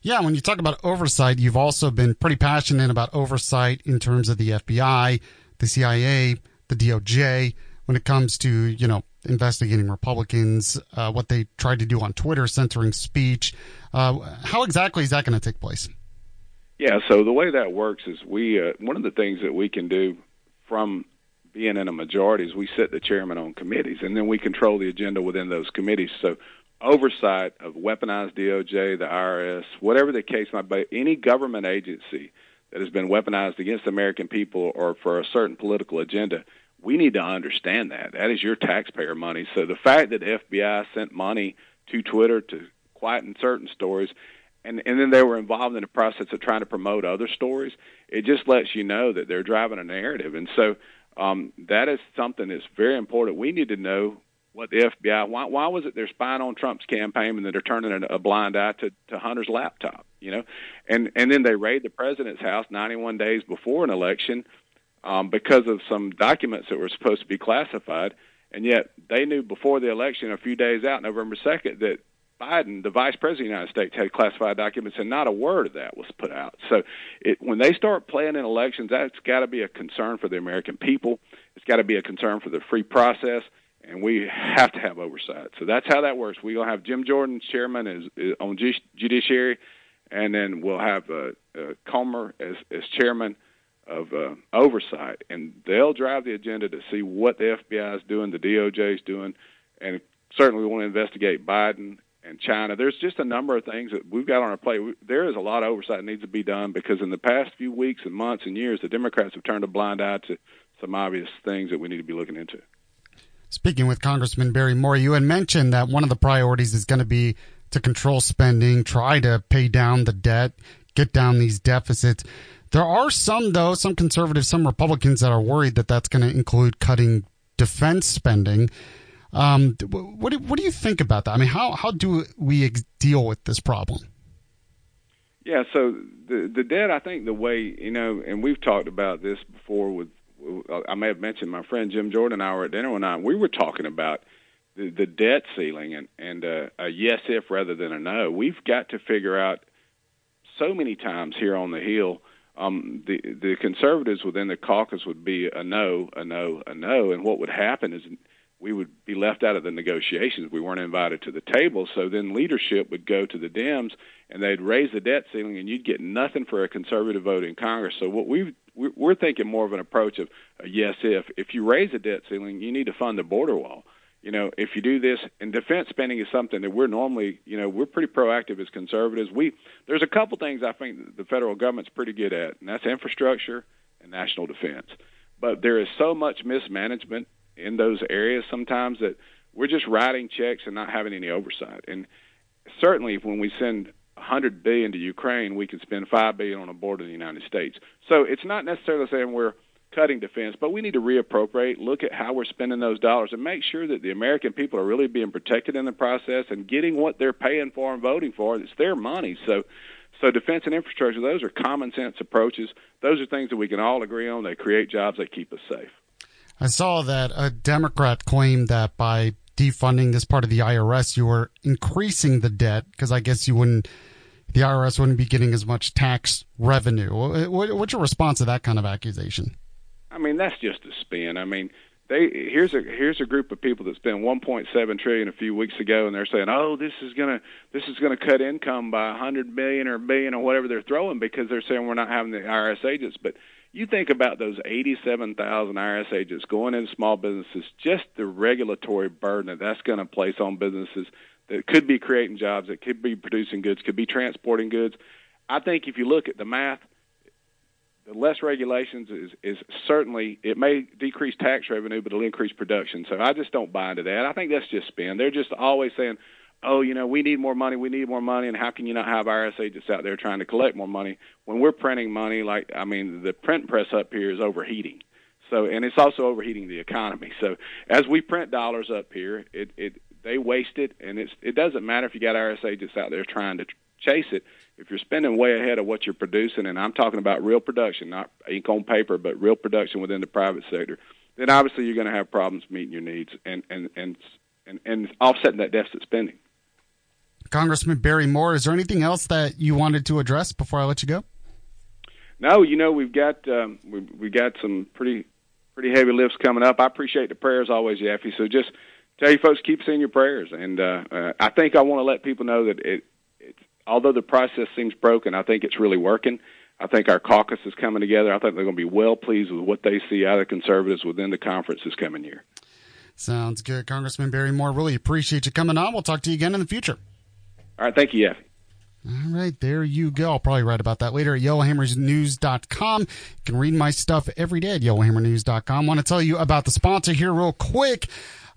Yeah, when you talk about oversight, you've also been pretty passionate about oversight in terms of the FBI, the CIA, the DOJ, when it comes to, you know, investigating Republicans, uh, what they tried to do on Twitter, censoring speech. Uh, how exactly is that going to take place? Yeah, so the way that works is we uh, one of the things that we can do from being in a majority is we set the chairman on committees, and then we control the agenda within those committees. So oversight of weaponized DOJ, the IRS, whatever the case might be, any government agency that has been weaponized against American people or for a certain political agenda, we need to understand that. That is your taxpayer money. So the fact that the FBI sent money to Twitter to quieten certain stories and and then they were involved in the process of trying to promote other stories. It just lets you know that they're driving a narrative, and so um, that is something that's very important. We need to know what the FBI why why was it they're spying on Trump's campaign and then they're turning a blind eye to, to Hunter's laptop, you know, and and then they raid the president's house 91 days before an election um, because of some documents that were supposed to be classified, and yet they knew before the election, a few days out, November 2nd, that Biden, the vice president of the United States, had classified documents, and not a word of that was put out. So, it, when they start playing in elections, that's got to be a concern for the American people. It's got to be a concern for the free process, and we have to have oversight. So that's how that works. We're gonna have Jim Jordan, chairman, as, as on judiciary, and then we'll have uh, uh, Comer as, as chairman of uh, oversight, and they'll drive the agenda to see what the FBI is doing, the DOJ is doing, and certainly we want to investigate Biden and China. There's just a number of things that we've got on our plate. There is a lot of oversight that needs to be done because in the past few weeks and months and years, the Democrats have turned a blind eye to some obvious things that we need to be looking into. Speaking with Congressman Barry Moore, you had mentioned that one of the priorities is going to be to control spending, try to pay down the debt, get down these deficits. There are some, though, some conservatives, some Republicans that are worried that that's going to include cutting defense spending. Um, what do, what do you think about that? I mean, how how do we ex- deal with this problem? Yeah, so the the debt, I think the way you know, and we've talked about this before. With I may have mentioned my friend Jim Jordan and I were at dinner one night. We were talking about the, the debt ceiling and and uh, a yes if rather than a no. We've got to figure out so many times here on the Hill. Um, the the conservatives within the caucus would be a no, a no, a no, and what would happen is we would be left out of the negotiations. We weren't invited to the table. So then leadership would go to the Dems and they'd raise the debt ceiling, and you'd get nothing for a conservative vote in Congress. So what we we're thinking more of an approach of a yes if. If you raise the debt ceiling, you need to fund the border wall. You know, if you do this, and defense spending is something that we're normally, you know, we're pretty proactive as conservatives. We there's a couple things I think the federal government's pretty good at, and that's infrastructure and national defense. But there is so much mismanagement in those areas sometimes that we're just writing checks and not having any oversight. And certainly, when we send 100 billion to Ukraine, we can spend 5 billion on a border in the United States. So it's not necessarily saying we're cutting defense, but we need to reappropriate, look at how we're spending those dollars, and make sure that the American people are really being protected in the process and getting what they're paying for and voting for. It's their money. So, so defense and infrastructure, those are common sense approaches. Those are things that we can all agree on. They create jobs. They keep us safe. I saw that a Democrat claimed that by defunding this part of the IRS, you were increasing the debt because I guess you wouldn't, the IRS wouldn't be getting as much tax revenue. What's your response to that kind of accusation? I mean, that's just a spin. I mean, they here's a here's a group of people that spent 1.7 trillion a few weeks ago, and they're saying, "Oh, this is gonna this is gonna cut income by 100 million or a billion or whatever they're throwing because they're saying we're not having the IRS agents." But you think about those 87,000 IRS agents going into small businesses, just the regulatory burden that that's going to place on businesses that could be creating jobs, that could be producing goods, could be transporting goods. I think if you look at the math, the less regulations is, is certainly it may decrease tax revenue, but it'll increase production. So I just don't buy into that. I think that's just spin. They're just always saying, "Oh, you know, we need more money. We need more money." And how can you not have IRS agents out there trying to collect more money when we're printing money? Like I mean, the print press up here is overheating. So and it's also overheating the economy. So as we print dollars up here, it it they waste it, and it's it doesn't matter if you got IRS agents out there trying to chase it if you're spending way ahead of what you're producing, and I'm talking about real production, not ink on paper, but real production within the private sector, then obviously you're going to have problems meeting your needs and and and and, and offsetting that deficit spending. Congressman Barry Moore, is there anything else that you wanted to address before I let you go? No, you know we've got um, we we got some pretty pretty heavy lifts coming up. I appreciate the prayers always, Yaffee. So just tell you folks keep saying your prayers, and uh, uh, I think I want to let people know that it although the process seems broken, I think it's really working. I think our caucus is coming together. I think they're going to be well pleased with what they see out of conservatives within the conference this coming year. Sounds good. Congressman Barry Moore, really appreciate you coming on. We'll talk to you again in the future. All right. Thank you, Yaffee. All right, there you go. I'll probably write about that later at yellowhammersnews.com. You can read my stuff every day at yellowhammernews.com. Want to tell you about the sponsor here real quick.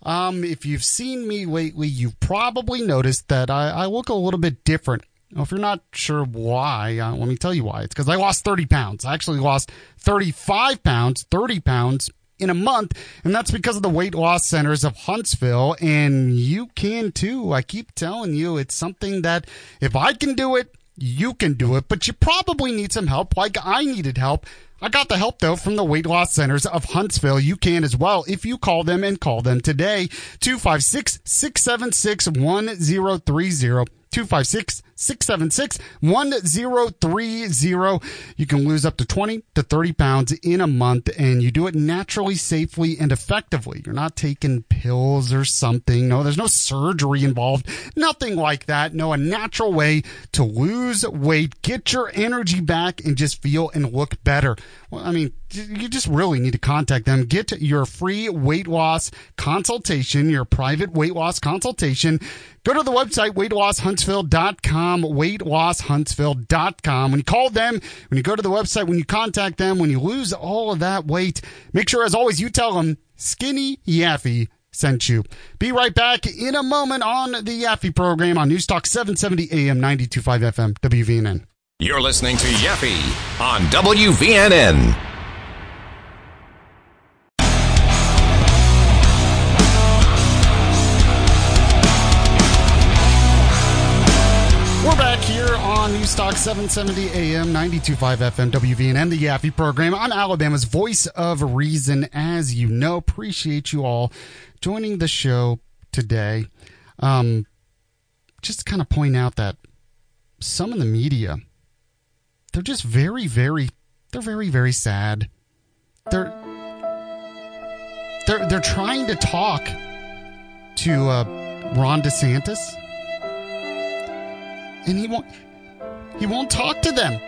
Um, if you've seen me lately, you've probably noticed that I, I look a little bit different if you're not sure why, uh, let me tell you why. It's because I lost 30 pounds. I actually lost 35 pounds, 30 pounds in a month, and that's because of the weight loss centers of Huntsville. And you can too. I keep telling you, it's something that if I can do it, you can do it, but you probably need some help, like I needed help. I got the help though from the weight loss centers of Huntsville. You can as well if you call them and call them today. 256 676 1030. 256 676 1030. You can lose up to 20 to 30 pounds in a month and you do it naturally, safely, and effectively. You're not taking pills or something. No, there's no surgery involved. Nothing like that. No, a natural way to lose weight, get your energy back, and just feel and look better. Well, I mean, you just really need to contact them. Get your free weight loss consultation, your private weight loss consultation. Go to the website, weightlosshuntsville.com, weightlosshuntsville.com. When you call them, when you go to the website, when you contact them, when you lose all of that weight, make sure, as always, you tell them Skinny Yaffee sent you. Be right back in a moment on the Yaffee program on Newstalk 770 AM 925 FM WVNN. You're listening to Yaffee on WVNN. On Newstalk 770 AM 925 FM WVNN, the Yaffee program. I'm Alabama's voice of reason, as you know. Appreciate you all joining the show today. Um, just to kind of point out that some of the media they're just very, very, they're very, very sad. They're they're they're trying to talk to uh, Ron DeSantis, and he won't he won't talk to them.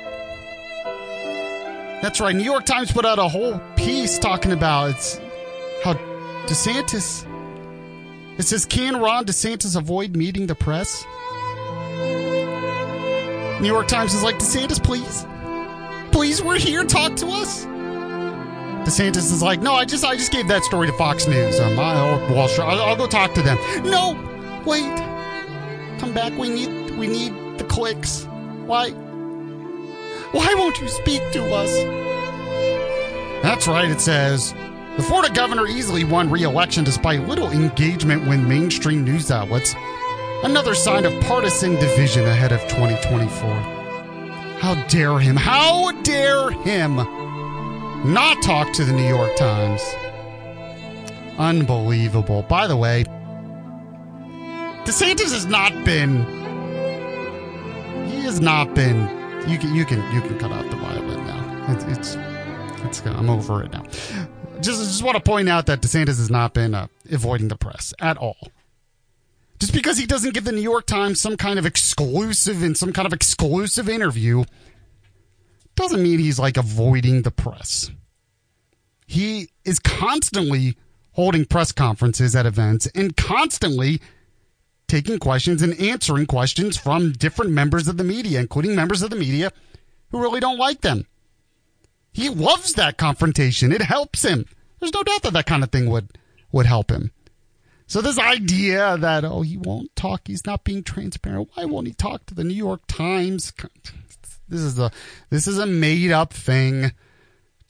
That's right. New York Times put out a whole piece talking about it's how DeSantis. It says, "Can Ron DeSantis avoid meeting the press?" New York Times is like, "DeSantis, please, please, we're here. Talk to us." DeSantis is like, "No, I just, I just gave that story to Fox News. Um, I, Wall Street. I'll, I'll go talk to them." No, wait, come back. We need, we need the clicks. Why? Why won't you speak to us? That's right, it says. The Florida governor easily won re election despite little engagement with mainstream news outlets. Another sign of partisan division ahead of 2024. How dare him? How dare him not talk to the New York Times? Unbelievable. By the way, DeSantis has not been. Has not been. You can you can you can cut out the violin now. It's it's, it's I'm over it now. Just just want to point out that DeSantis has not been uh, avoiding the press at all. Just because he doesn't give the New York Times some kind of exclusive and some kind of exclusive interview doesn't mean he's like avoiding the press. He is constantly holding press conferences at events and constantly taking questions and answering questions from different members of the media, including members of the media who really don't like them. He loves that confrontation. It helps him. There's no doubt that that kind of thing would would help him. So this idea that oh he won't talk, he's not being transparent. Why won't he talk to the New York Times? This is a this is a made up thing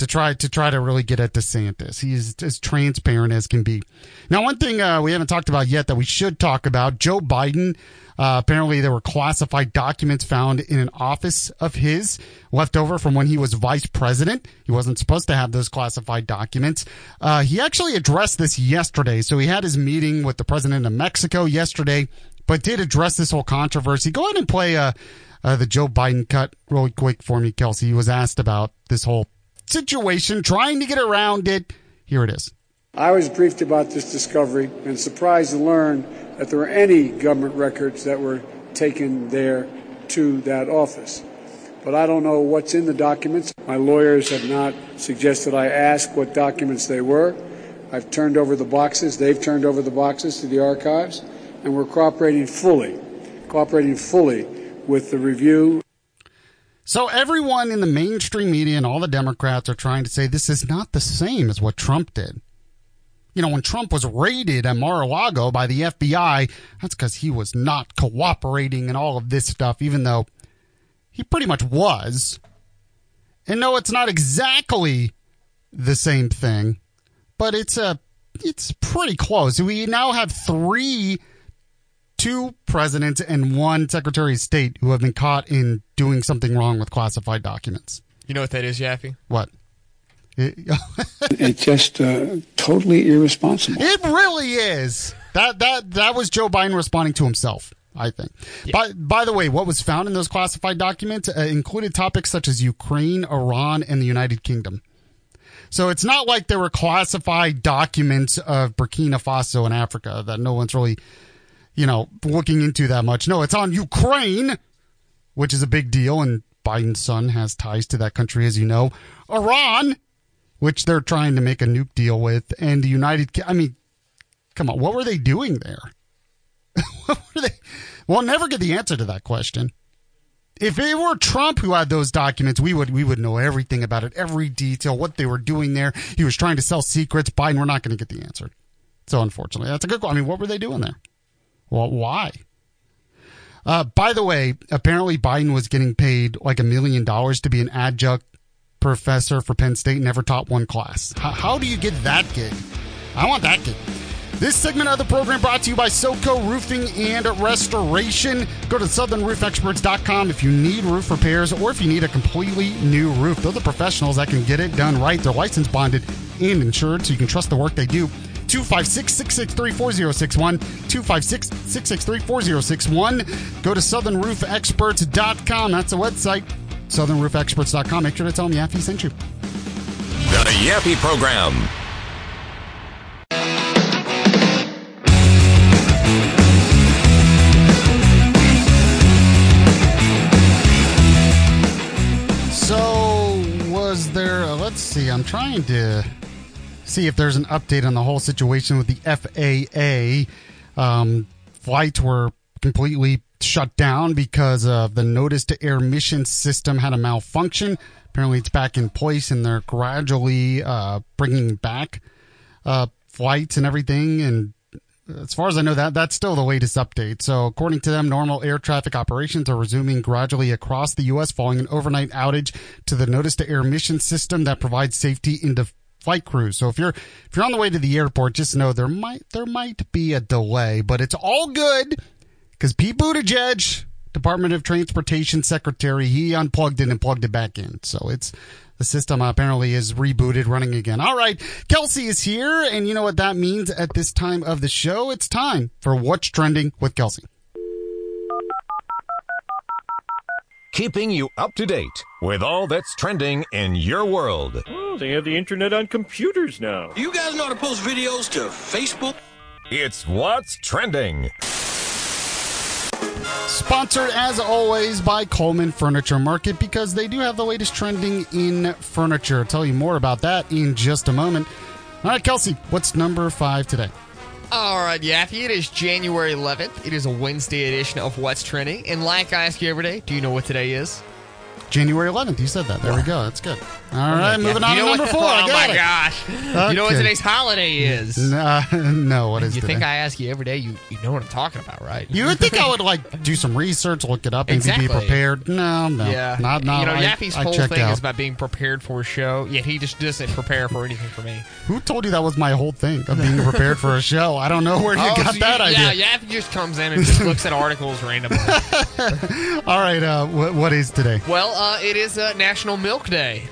to try to try to really get at DeSantis. He's as transparent as can be. Now, one thing uh, we haven't talked about yet that we should talk about: Joe Biden. Uh, apparently, there were classified documents found in an office of his left over from when he was vice president. He wasn't supposed to have those classified documents. Uh, he actually addressed this yesterday. So he had his meeting with the president of Mexico yesterday, but did address this whole controversy. Go ahead and play uh, uh the Joe Biden cut really quick for me, Kelsey. He was asked about this whole situation, trying to get around it. Here it is. I was briefed about this discovery and surprised to learn that there were any government records that were taken there to that office. But I don't know what's in the documents. My lawyers have not suggested I ask what documents they were. I've turned over the boxes. They've turned over the boxes to the archives, and we're cooperating fully, cooperating fully with the review so everyone in the mainstream media and all the Democrats are trying to say this is not the same as what Trump did. You know, when Trump was raided at Mar-a-Lago by the FBI, that's because he was not cooperating and all of this stuff, even though he pretty much was. And no, it's not exactly the same thing, but it's a it's pretty close. We now have three two presidents and one secretary of state who have been caught in doing something wrong with classified documents. You know what that is, Yaffee? What? it's just uh, totally irresponsible. It really is. That that that was Joe Biden responding to himself. I think. Yeah. By by the way, what was found in those classified documents uh, included topics such as Ukraine, Iran, and the United Kingdom. So it's not like there were classified documents of Burkina Faso and Africa that no one's really you know, looking into that much. No, it's on Ukraine, which is a big deal, and Biden's son has ties to that country, as you know. Iran, which they're trying to make a nuke deal with, and the United. I mean, come on, what were they doing there? what were they? We'll never get the answer to that question. If it were Trump who had those documents, we would we would know everything about it, every detail, what they were doing there. He was trying to sell secrets. Biden, we're not going to get the answer. So unfortunately, that's a good. I mean, what were they doing there? Well, why? Uh, by the way, apparently Biden was getting paid like a million dollars to be an adjunct professor for Penn State, never taught one class. How, how do you get that gig? I want that gig. This segment of the program brought to you by SoCo Roofing and Restoration. Go to southernroofexperts.com if you need roof repairs or if you need a completely new roof. They're the professionals that can get it done right. They're licensed, bonded and insured, so you can trust the work they do. 256 663 4061. 256 663 4061. Go to southernroofexperts.com. That's a website. Southernroofexperts.com. Make sure to tell them Yaffe sent you. The Yaffe Program. So, was there. Let's see. I'm trying to see if there's an update on the whole situation with the FAA. Um, flights were completely shut down because of the notice to air mission system had a malfunction. Apparently, it's back in place, and they're gradually uh, bringing back uh, flights and everything. And as far as I know, that that's still the latest update. So, according to them, normal air traffic operations are resuming gradually across the U.S. following an overnight outage to the notice to air mission system that provides safety into flight crews. So if you're if you're on the way to the airport, just know there might there might be a delay, but it's all good because Pete Buttigieg, Department of Transportation Secretary, he unplugged it and plugged it back in. So it's the system apparently is rebooted, running again. All right, Kelsey is here, and you know what that means at this time of the show. It's time for What's Trending with Kelsey. Keeping you up to date with all that's trending in your world. Oh, they have the internet on computers now. You guys know how to post videos to Facebook? It's What's Trending. Sponsored as always by Cullman Furniture Market because they do have the latest trending in furniture. I'll tell you more about that in just a moment. All right, Kelsey, what's number five today? All right, Yaffy, it is January 11th. It is a Wednesday edition of What's Trending. And like I ask you every day, do you know what today is? January 11th. You said that. There we go. That's good. All right, moving on to number four. I Oh got my it. gosh! You know what Okay. today's holiday is? Nah, no, what is you today? think I ask you every day? You you know what I'm talking about, right? You would think I would like do some research, look it up, maybe Exactly. be prepared. No, no, yeah, not not. You know, I, Yaffy's I whole checked thing out. is about being prepared for a show, yet he just doesn't prepare for anything for me. Who told you that was my whole thing of being prepared for a show? I don't know where you Oh, got so that you- idea. Yeah, Yaffy just comes in and just looks at articles randomly. All right, uh, what, what is today? Well, uh, it is uh, National Milk Day.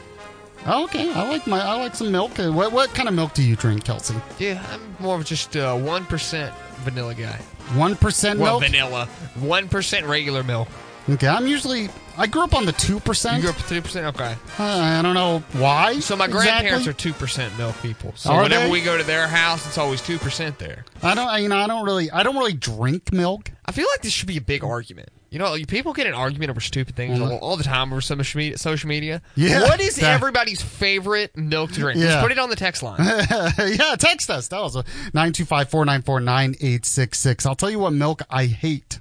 Oh, okay, I like my I like some milk. Uh, What what kind of milk do you drink, Kelsey? Yeah, I'm more of just a one percent vanilla guy. One percent Well, milk. vanilla, one percent regular milk. Okay, I'm usually I grew up on the two percent. You grew up two percent, okay? Uh, I don't know why. So my exactly. grandparents are two percent milk people. So Are whenever they? we go to their house, it's always two percent there. I don't. I- You know, I don't really. I don't really drink milk. I feel like this should be a big argument. You know, people get an argument over stupid things Mhm. all, all the time over social media. Social media. Yeah, What is that- everybody's favorite milk drink? Yeah. Just put it on the text line. yeah, text us. That was a 925-494-9866. I'll tell you what milk I hate.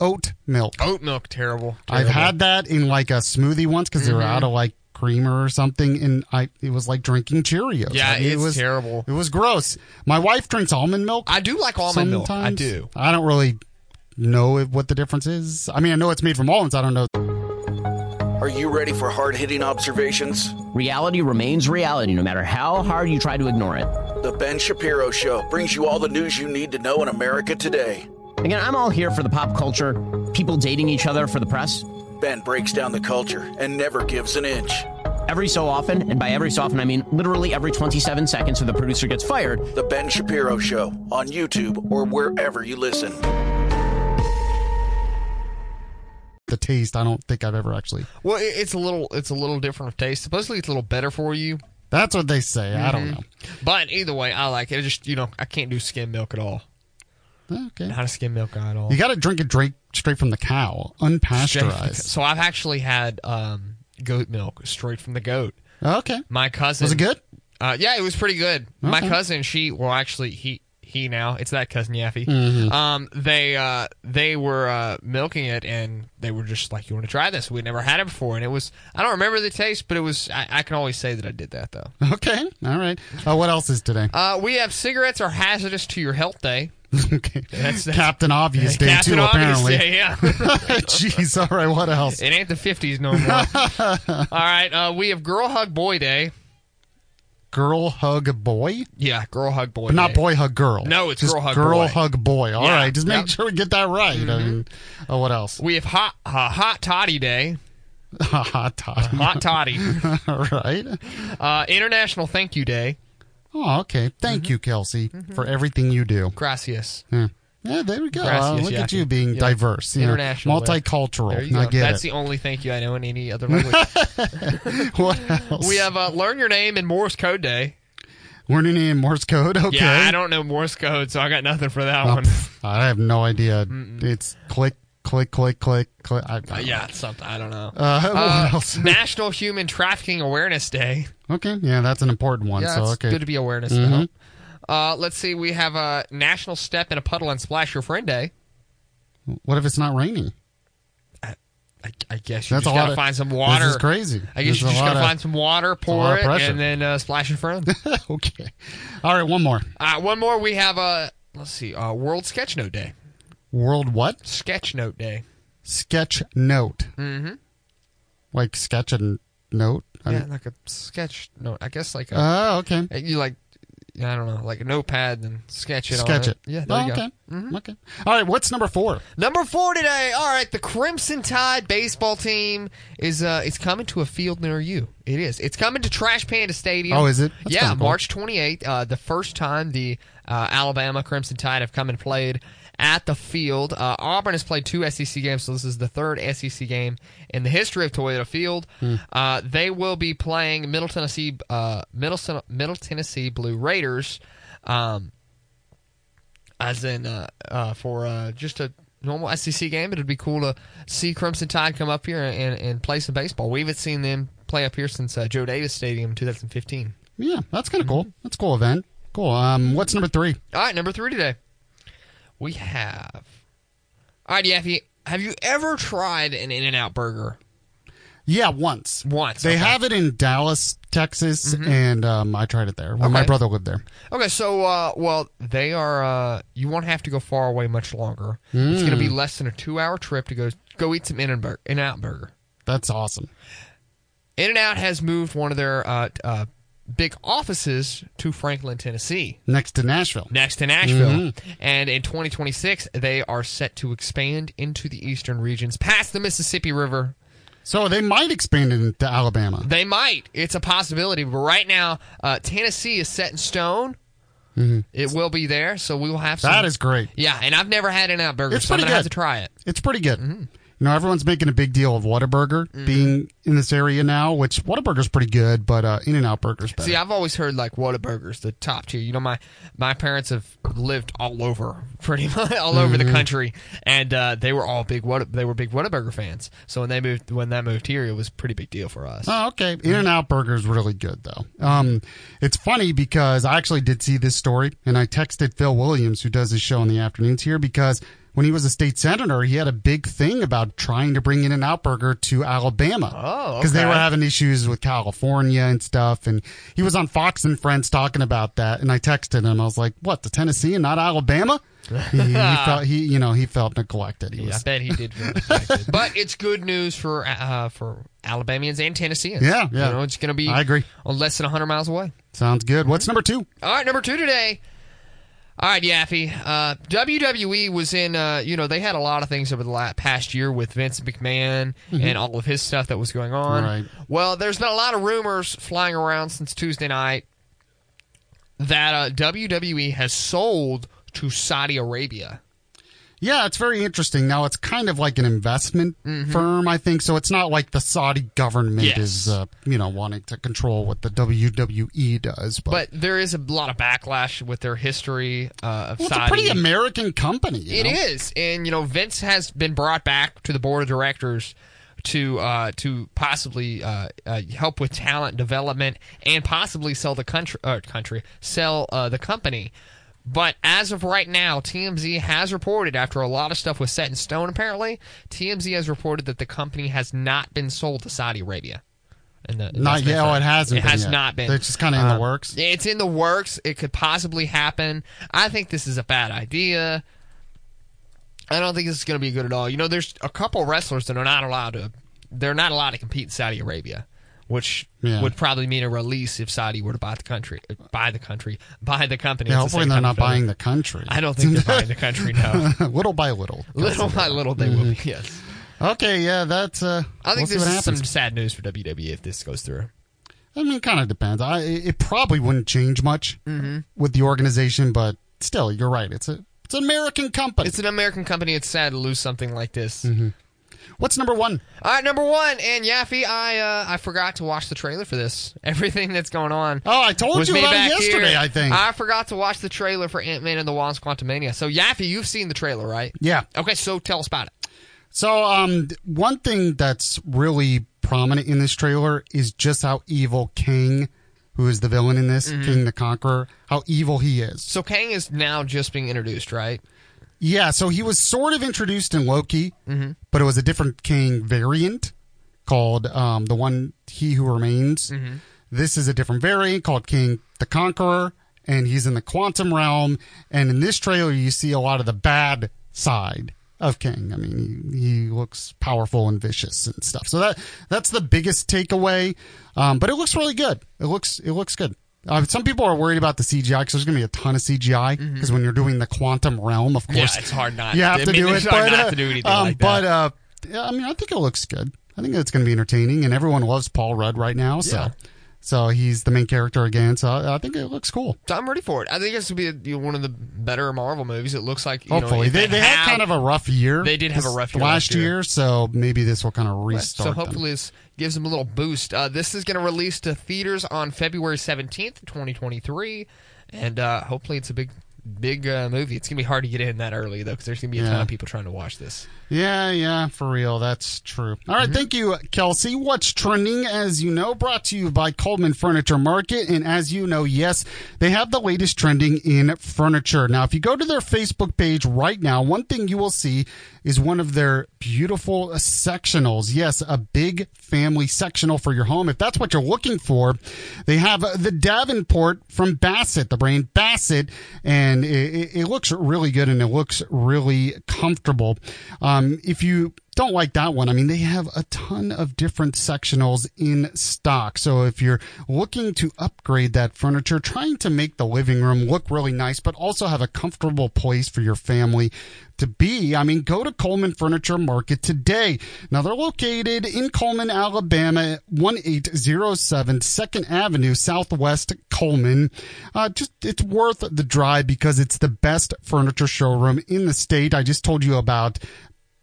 Oat milk. Oat milk, terrible. I've had that in like a smoothie once because they were Mhm. out of like creamer or something, and I it was like drinking Cheerios. Yeah, I mean, it was terrible. It was gross. My wife drinks almond milk. I do like almond milk. I do. I don't really know if- what the difference is. I mean, I know it's made from almonds. I don't know. Are you ready for hard hitting observations? Reality remains reality no matter how hard you try to ignore it. The Ben Shapiro Show brings you all the news you need to know in America today. Again, I'm all here for the pop culture, people dating each other for the press. Ben breaks down the culture and never gives an inch. Every so often, and by every so often I mean literally every 27 seconds when the producer gets fired, The Ben Shapiro Show on YouTube or wherever you listen. The taste, I don't think I've ever actually. Well, it's a little, it's a little different of taste. Supposedly, it's a little better for you. That's what they say. I don't Mhm. know. But either way, I like it. I just you know, I can't do skim milk at all. Okay. Not a skim milk guy at all. You got to drink it straight straight from the cow, unpasteurized. So I've actually had um, goat milk straight from the goat. Okay. My cousin Was it good? Uh, yeah, it was pretty good. My cousin, she well, actually, he he now it's that cousin Yaffy. Mhm. Um, they uh they were uh milking it and they were just like, "You want to try this? We never had it before." And it was I don't remember the taste, but it was I, I can always say that I did that though. Okay. All right. Uh, what else is today? Uh, we have cigarettes are hazardous to your health day. okay. That's, that's Captain Obvious Day Captain too. Obvious apparently. Day, yeah. Jeez. All right. What else? It ain't the fifties no more. All right, uh, we have Girl Hug Boy Day. Girl hug boy, Yeah, Girl Hug Boy, but not boy hug girl. No, it's Just girl hug girl boy. hug boy. All right. Yeah. Just make Yep. sure we get that right. I mean, oh, what else? We have Hot uh, Hot Toddy Day. Hot toddy. Hot Toddy. All right. Uh, International Thank You Day. Oh, okay. Thank you, Kelsey, for everything you do. Gracias. Yeah. Yeah, there we go. Uh, look at you being Yeah. diverse, you know, International. multicultural. I get That's it. the only thank you I know in any other language. what else? we have uh, Learn Your Name in Morse Code Day. Learning in Morse code. Okay. Yeah, I don't know Morse code, so I got nothing for that Oh, one. pff, I have no idea. It's click click, click, click, click. I, I Uh, yeah, something I don't know. Uh, what Uh, else? National Human Trafficking Awareness Day. Okay, yeah, that's an important one. yeah, so it's okay, good to be awareness Mhm. now. Uh, let's see. We have a National Step in a Puddle and Splash Your Friend Day. What if it's not raining? I, I guess you That's just gotta of- find some water. this is crazy. I guess There's you just gotta of- find some water, pour it, pressure. and then uh, splash your friend. okay. All right, one more. uh, one more. We have a let's see, uh, World Sketch Note Day. World what? Sketch Note Day. Sketch note. Mm-hmm. Like sketch a note. I Yeah, mean- like a sketch note. I guess like a. Oh, okay. You like, I don't know, like a notepad and sketch it. Sketch on it. Yeah, there Oh, you okay. go. Mhm. Okay. All right. What's number four? Number four today. All right, the Crimson Tide baseball team is uh is coming to a field near you. It is. It's coming to Trash Panda Stadium. Oh, is it? That's yeah. March 28th. Uh, the first time the uh, Alabama Crimson Tide have come and played at the field. Uh, Auburn has played two SEC games, so this is the third SEC game in the history of Toyota Field. Hmm. Uh, they will be playing Middle Tennessee, uh, Middle, Middle Tennessee Blue Raiders. Um, as in uh, uh, for uh, just a normal SEC game. It'd be cool to see Crimson Tide come up here and, and play some baseball. We haven't seen them play up here since uh, Joe Davis Stadium in 2015. Yeah, that's kind of Mm-hmm. cool. That's a cool event. Cool. Um, what's number three? All right, number three today. We have. All right, Yaffy, have you ever tried an In and Out burger? Yeah, once. Once. They okay. Mm-hmm. have it in Dallas, Texas, and um, I tried it there when my brother lived there. Okay, so uh, well, they are. Uh, you won't have to go far away much longer. It's going to be Mm. less than a two-hour trip to go go eat some In and Out burger. That's awesome. In and Out has moved one of their uh, uh, big offices to Franklin, Tennessee, Next to Nashville. next to Nashville. Mhm. And in 2026, they are set to expand into the eastern regions past the Mississippi River. So they might expand into Alabama. They might. It's a possibility. But right now, uh, Tennessee is set in stone. Mhm. It will be there, so we will have some. That is great. Yeah, and I've never had In-N-Out Burger, It's so I'm gonna have to try it. It's pretty good. Mm-hmm. You know, everyone's making a big deal of Whataburger being in this area now, which Whataburger's pretty good, but uh, In and Out Burger's better. See, I've always heard like Whataburger's the top tier. You know, my my parents have lived all over, pretty much all over the Mhm. country, and uh, they were all big Whata, they were big Whataburger fans. So when they moved when that moved here, it was a pretty big deal for us. Oh, okay. In and Out Burger is really good, though. Um, it's funny because I actually did see this story, and I texted Phil Williams, who does his show in the afternoons here, because when he was a state senator, he had a big thing about trying to bring In-N-Out Burger to Alabama. Oh, Because they were having issues with California and stuff, and he was on Fox and Friends talking about that, and I texted him. I was like, "What? The Tennessee and not Alabama?" he, he felt he, you know, he felt neglected. He Yeah, I bet he did. feel neglected. but it's good news for uh, for Alabamians and Tennesseans. Yeah, yeah. You know, it's going to be. I agree. Less than hundred miles away. Sounds good. What's number two? All right, number two today. All right, Yaffy. Uh, WWE was in, uh, you know, they had a lot of things over the last, past year with Vince McMahon Mhm. and all of his stuff that was going on. Right. Well, there's been a lot of rumors flying around since Tuesday night that uh, WWE has sold to Saudi Arabia. Yeah, it's very interesting. Now it's kind of like an investment Mhm. firm, I think. So it's not like the Saudi government Yes. is, uh, you know, wanting to control what the WWE does. But, But there is a lot of backlash with their history uh, of well, it's a pretty American company. you It know? is, and you know Vince has been brought back to the board of directors to uh, to possibly uh, uh, help with talent development and possibly sell the country uh, country sell uh, the company. But as of right now, TMZ has reported after a lot of stuff was set in stone. Apparently, TMZ has reported that the company has not been sold to Saudi Arabia. And the Not yet. Oh, it hasn't It been has yet. not been. It's just kinda in the Uh, works? It's in the works. It could possibly happen. I think this is a bad idea. I don't think this is going to be good at all. You know, there's a couple wrestlers that are not allowed to. They're not allowed to compete in Saudi Arabia, which Yeah. would probably mean a release if Saudi were to buy the country, buy the country, buy the company. Yeah, It's the hopefully they're not buying the country. I don't think they're buying the country. No, little by little. little by little they will be. Mhm. Yes, Okay, yeah, that's. Uh, I think we'll this is some sad news for WWE if this goes through. I mean, it kind of depends. I, it probably wouldn't change much Mhm. with the organization, but still, you're right. It's a it's an American company. It's an American company. It's sad to lose something like this. Mhm. What's number one? All right, number one, and Yaffy, I uh, I forgot to watch the trailer for this. Everything that's going on. Oh, I told you about it yesterday, here. I think. I forgot to watch the trailer for Ant Man and the Wasp: Quantumania. So Yaffy, you've seen the trailer, right? Yeah. Okay, so tell us about it. So, um, one thing that's really prominent in this trailer is just how evil Kang, who is the villain in this, Mhm. Kang the Conqueror, how evil he is. So Kang is now just being introduced, right? Yeah, so he was sort of introduced in Loki, Mhm. but it was a different Kang variant called um, the one He Who Remains. Mhm. This is a different variant called Kang the Conqueror, and he's in the quantum realm. And in this trailer, you see a lot of the bad side of Kang. I mean, he, he looks powerful and vicious and stuff. So that that's the biggest takeaway. Um, but it looks really good. It looks it looks good. Uh, some people are worried about the CGI because there's going to be a ton of CGI because when you're doing the quantum realm, of Mm-hmm. Yeah, course, it's hard not- You have I to mean, do it, but, uh, to do anything um, like But uh, yeah, I mean, I think it looks good. I think it's going to be entertaining, and everyone loves Paul Rudd right now. So, Yeah. So he's the main character again. So I think it looks cool. So I'm ready for it. I think it's gonna be you know, one of the better Marvel movies. It looks like you Hopefully, if they, they had have- kind of a rough year. They did have a rough year last year. year, so maybe this will kind of restart. So them. hopefully this gives them a little boost. Uh, this is going to release to theaters on February 17th, 2023, and uh, hopefully it's a big, big uh, movie. It's going to be hard to get in that early though, because there's going to be a ton of people trying to watch this. Yeah, yeah, for real. That's true. All right, thank you, Kelsey. What's trending, as you know, brought to you by Cullman Furniture Market. And as you know, yes, they have the latest trending in furniture. Now, if you go to their Facebook page right now, one thing you will see is one of their beautiful sectionals. Yes, a big family sectional for your home. If that's what you're looking for, they have the Davenport from Bassett, the brand Bassett, and it, it- looks really good and it looks really comfortable. Um, if you don't like that one, I mean, they have a ton of different sectionals in stock. So if you're looking to upgrade that furniture, trying to make the living room look really nice, but also have a comfortable place for your family to be, I mean, go to Cullman Furniture Market today. Now they're located in Cullman, Alabama, 1807 Second Avenue, Southwest Cullman. Uh, just, it's worth the drive because it's the best furniture showroom in the state. I just told you about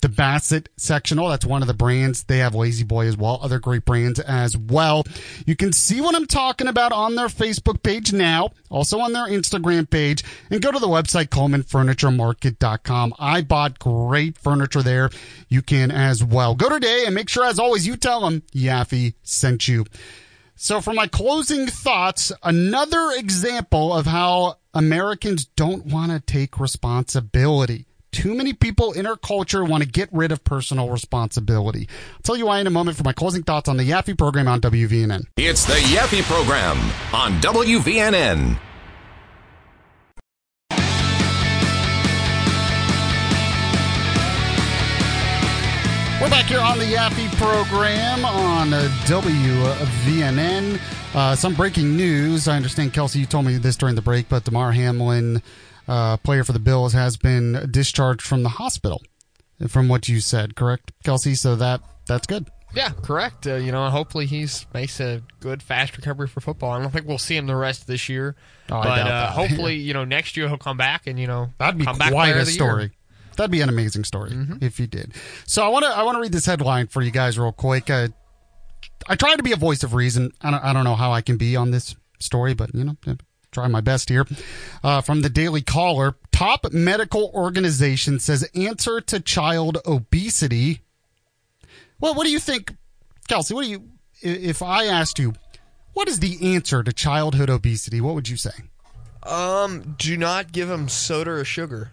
the Bassett sectional. Oh, that's one of the brands. They have La-Z-Boy as well, other great brands as well. You can see what I'm talking about on their Facebook page now, also on their Instagram page, and go to the website cullmanfurnituremarket.com. I bought great furniture there. You can as well. Go today and make sure, as always, you tell them Yaffee sent you. So, for my closing thoughts, another example of how Americans don't want to take responsibility. Too many people in our culture want to get rid of personal responsibility. I'll tell you why in a moment for my closing thoughts on the Yaffee program on WVNN. It's the Yaffee Program on WVNN. We're back here on the Yaffee program on WVNN. Uh, some breaking news. I understand, Kelsey, you told me this during the break, but Damar Hamlin, uh, player for the Bills, has been discharged from the hospital. From what you said, correct, Kelsey? So that that's good. Yeah, correct. Uh, you know, hopefully he's makes a good fast recovery for football. I don't think we'll see him the rest of this year, Oh, I but uh, hopefully, you know, next year he'll come back and you know That'd be quite a the year. Mm-hmm. story. That'd be an amazing story if he did. So I want to I want to read this headline for you guys real quick. Uh, I try to be a voice of reason. I don't, I don't know how I can be on this story, but you know, try my best here. Uh, from the Daily Caller, top medical organization says answer to child obesity. Well, what do you think, Kelsey? What do you if I asked you, what is the answer to childhood obesity? What would you say? Um, do not give them soda or sugar.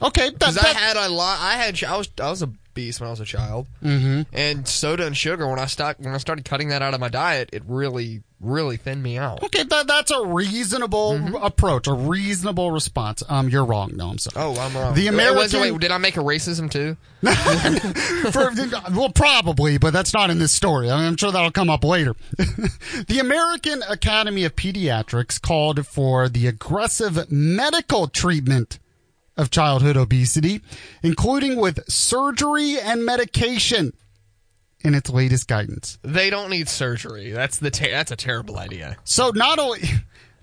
Okay, because I had a lot. I had I was I was obese when I was a child, Mhm. and soda and sugar when I start when I started cutting that out of my diet, it really really thinned me out. Okay, that, that's a reasonable Mm-hmm. approach, a reasonable response. Um, you're wrong. No, I'm sorry. Oh, I'm wrong. The Wait, American, wait, wait, did I make a racism too? for, well, probably, but that's not in this story. I mean, I'm sure that'll come up later. the American Academy of Pediatrics called for the aggressive medical treatment of childhood obesity, including with surgery and medication, in its latest guidance. They don't need surgery. That's the ter- that's a terrible idea. So not only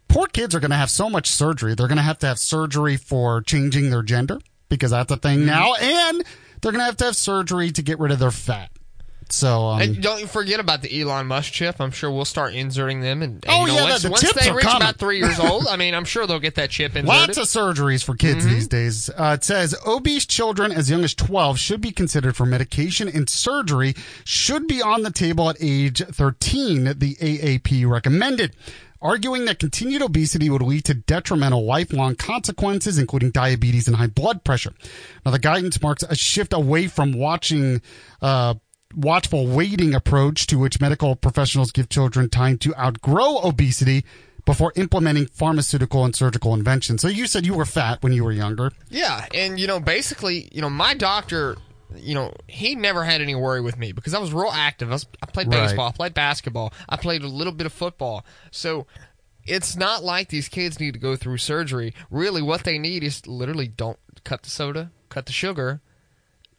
poor kids are going to have so much surgery, they're going to have to have surgery for changing their gender because that's a thing mm-hmm. now, and they're going to have to have surgery to get rid of their fat. So um, And don't forget about the Elon Musk chip. I'm sure we'll start inserting them. And, and Oh, you know, yeah, once, the- the once they reach coming. about three years old, I mean, I'm sure they'll get that chip inserted. Lots of surgeries for kids Mhm. these days. Uh, it says obese children as young as 12 should be considered for medication and surgery should be on the table at age 13, the AAP recommended. Arguing that continued obesity would lead to detrimental lifelong consequences, including diabetes and high blood pressure. Now, the guidance marks a shift away from watching, uh, watchful waiting approach to which medical professionals give children time to outgrow obesity before implementing pharmaceutical and surgical inventions. So you said you were fat when you were younger. Yeah, and you know, basically, you know, my doctor, you know, he never had any worry with me because I was real active. I, was, I played Right. baseball, I played basketball, I played a little bit of football. So it's not like these kids need to go through surgery. Really, what they need is literally don't cut the soda, cut the sugar,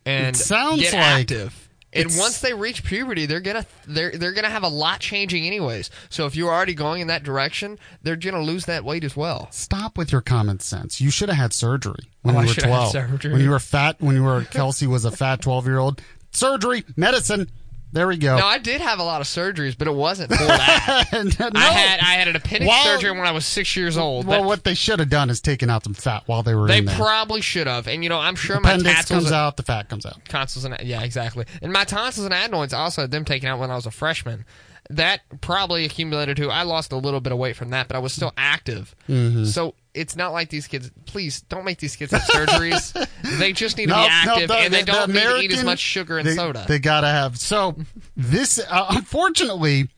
and It sounds get like active. And it's- once they reach puberty, they're gonna they're they're gonna have a lot changing anyways. So if you're already going in that direction, they're gonna lose that weight as well. Stop with your common sense. You should have had surgery when Oh, you were should have had 12. surgery. When you were fat, when you were Kelsey was a fat 12 year old. Surgery, medicine. There we go. No, I did have a lot of surgeries, but it wasn't for that. No. I had I had an appendix Well- surgery when I was six years old. well, what they should have done is taken out some fat while they were they in there. They probably should have, and you know I'm sure my Appendix tonsils comes out, the fat comes out. tonsils and yeah, exactly. And my tonsils and adenoids I also had them taken out when I was a freshman. That probably accumulated too. I lost a little bit of weight from that, but I was still active. Mhm. So it's not like these kids. Please don't make these kids have surgeries. they just need to No, be active, the- and they the- don't the need to eat as much sugar and they, soda. They gotta have. So this, uh, unfortunately,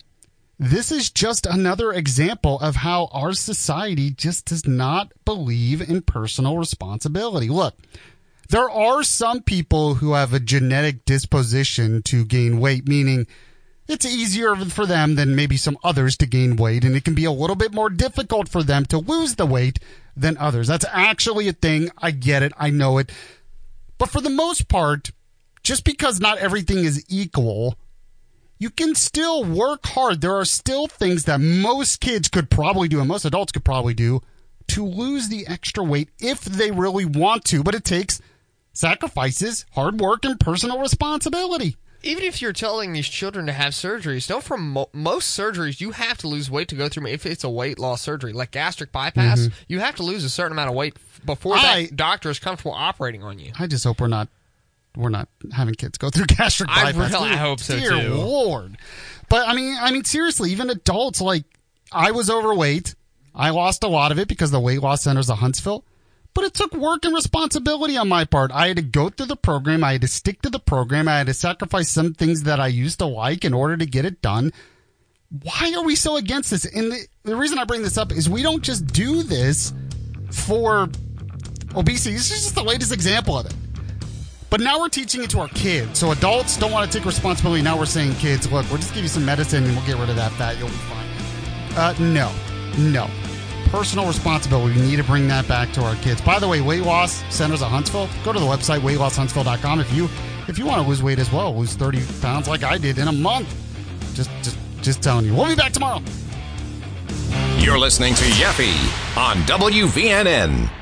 this is just another example of how our society just does not believe in personal responsibility. Look, there are some people who have a genetic disposition to gain weight, meaning it's easier for them than maybe some others to gain weight, and it can be a little bit more difficult for them to lose the weight than others. That's actually a thing. I get it. I know it. But for the most part, just because not everything is equal, you can still work hard. There are still things that most kids could probably do and most adults could probably do to lose the extra weight if they really want to. But it takes sacrifices, hard work, and personal responsibility. Even if you're telling these children to have surgeries, don't for mo- most surgeries you have to lose weight to go through. If it's a weight loss surgery, like gastric bypass, Mhm. you have to lose a certain amount of weight before I- that doctor is comfortable operating on you. I just hope we're not we're not having kids go through gastric I bypass. really Dear- hope so, dear too. Lord. But I mean, I mean, seriously, even adults like I was overweight. I lost a lot of it because the weight loss center's of Huntsville. But it took work and responsibility on my part. I had to go through the program. I had to stick to the program. I had to sacrifice some things that I used to like in order to get it done. Why are we so against this? And the, the reason I bring this up is we don't just do this for obesity. This is just the latest example of it. But now we're teaching it to our kids. So adults don't want to take responsibility. Now we're saying, kids, look, we'll just give you some medicine and we'll get rid of that fat. You'll be fine. Uh, no, no. Personal responsibility. We need to bring that back to our kids. By the way, weight loss centers of Huntsville. Go to the website weightlosshuntsville.com if you if you want to lose weight as well. Lose thirty pounds like I did in a month. Just just just telling you. We'll be back tomorrow. You're listening to Yaffee on WVNN.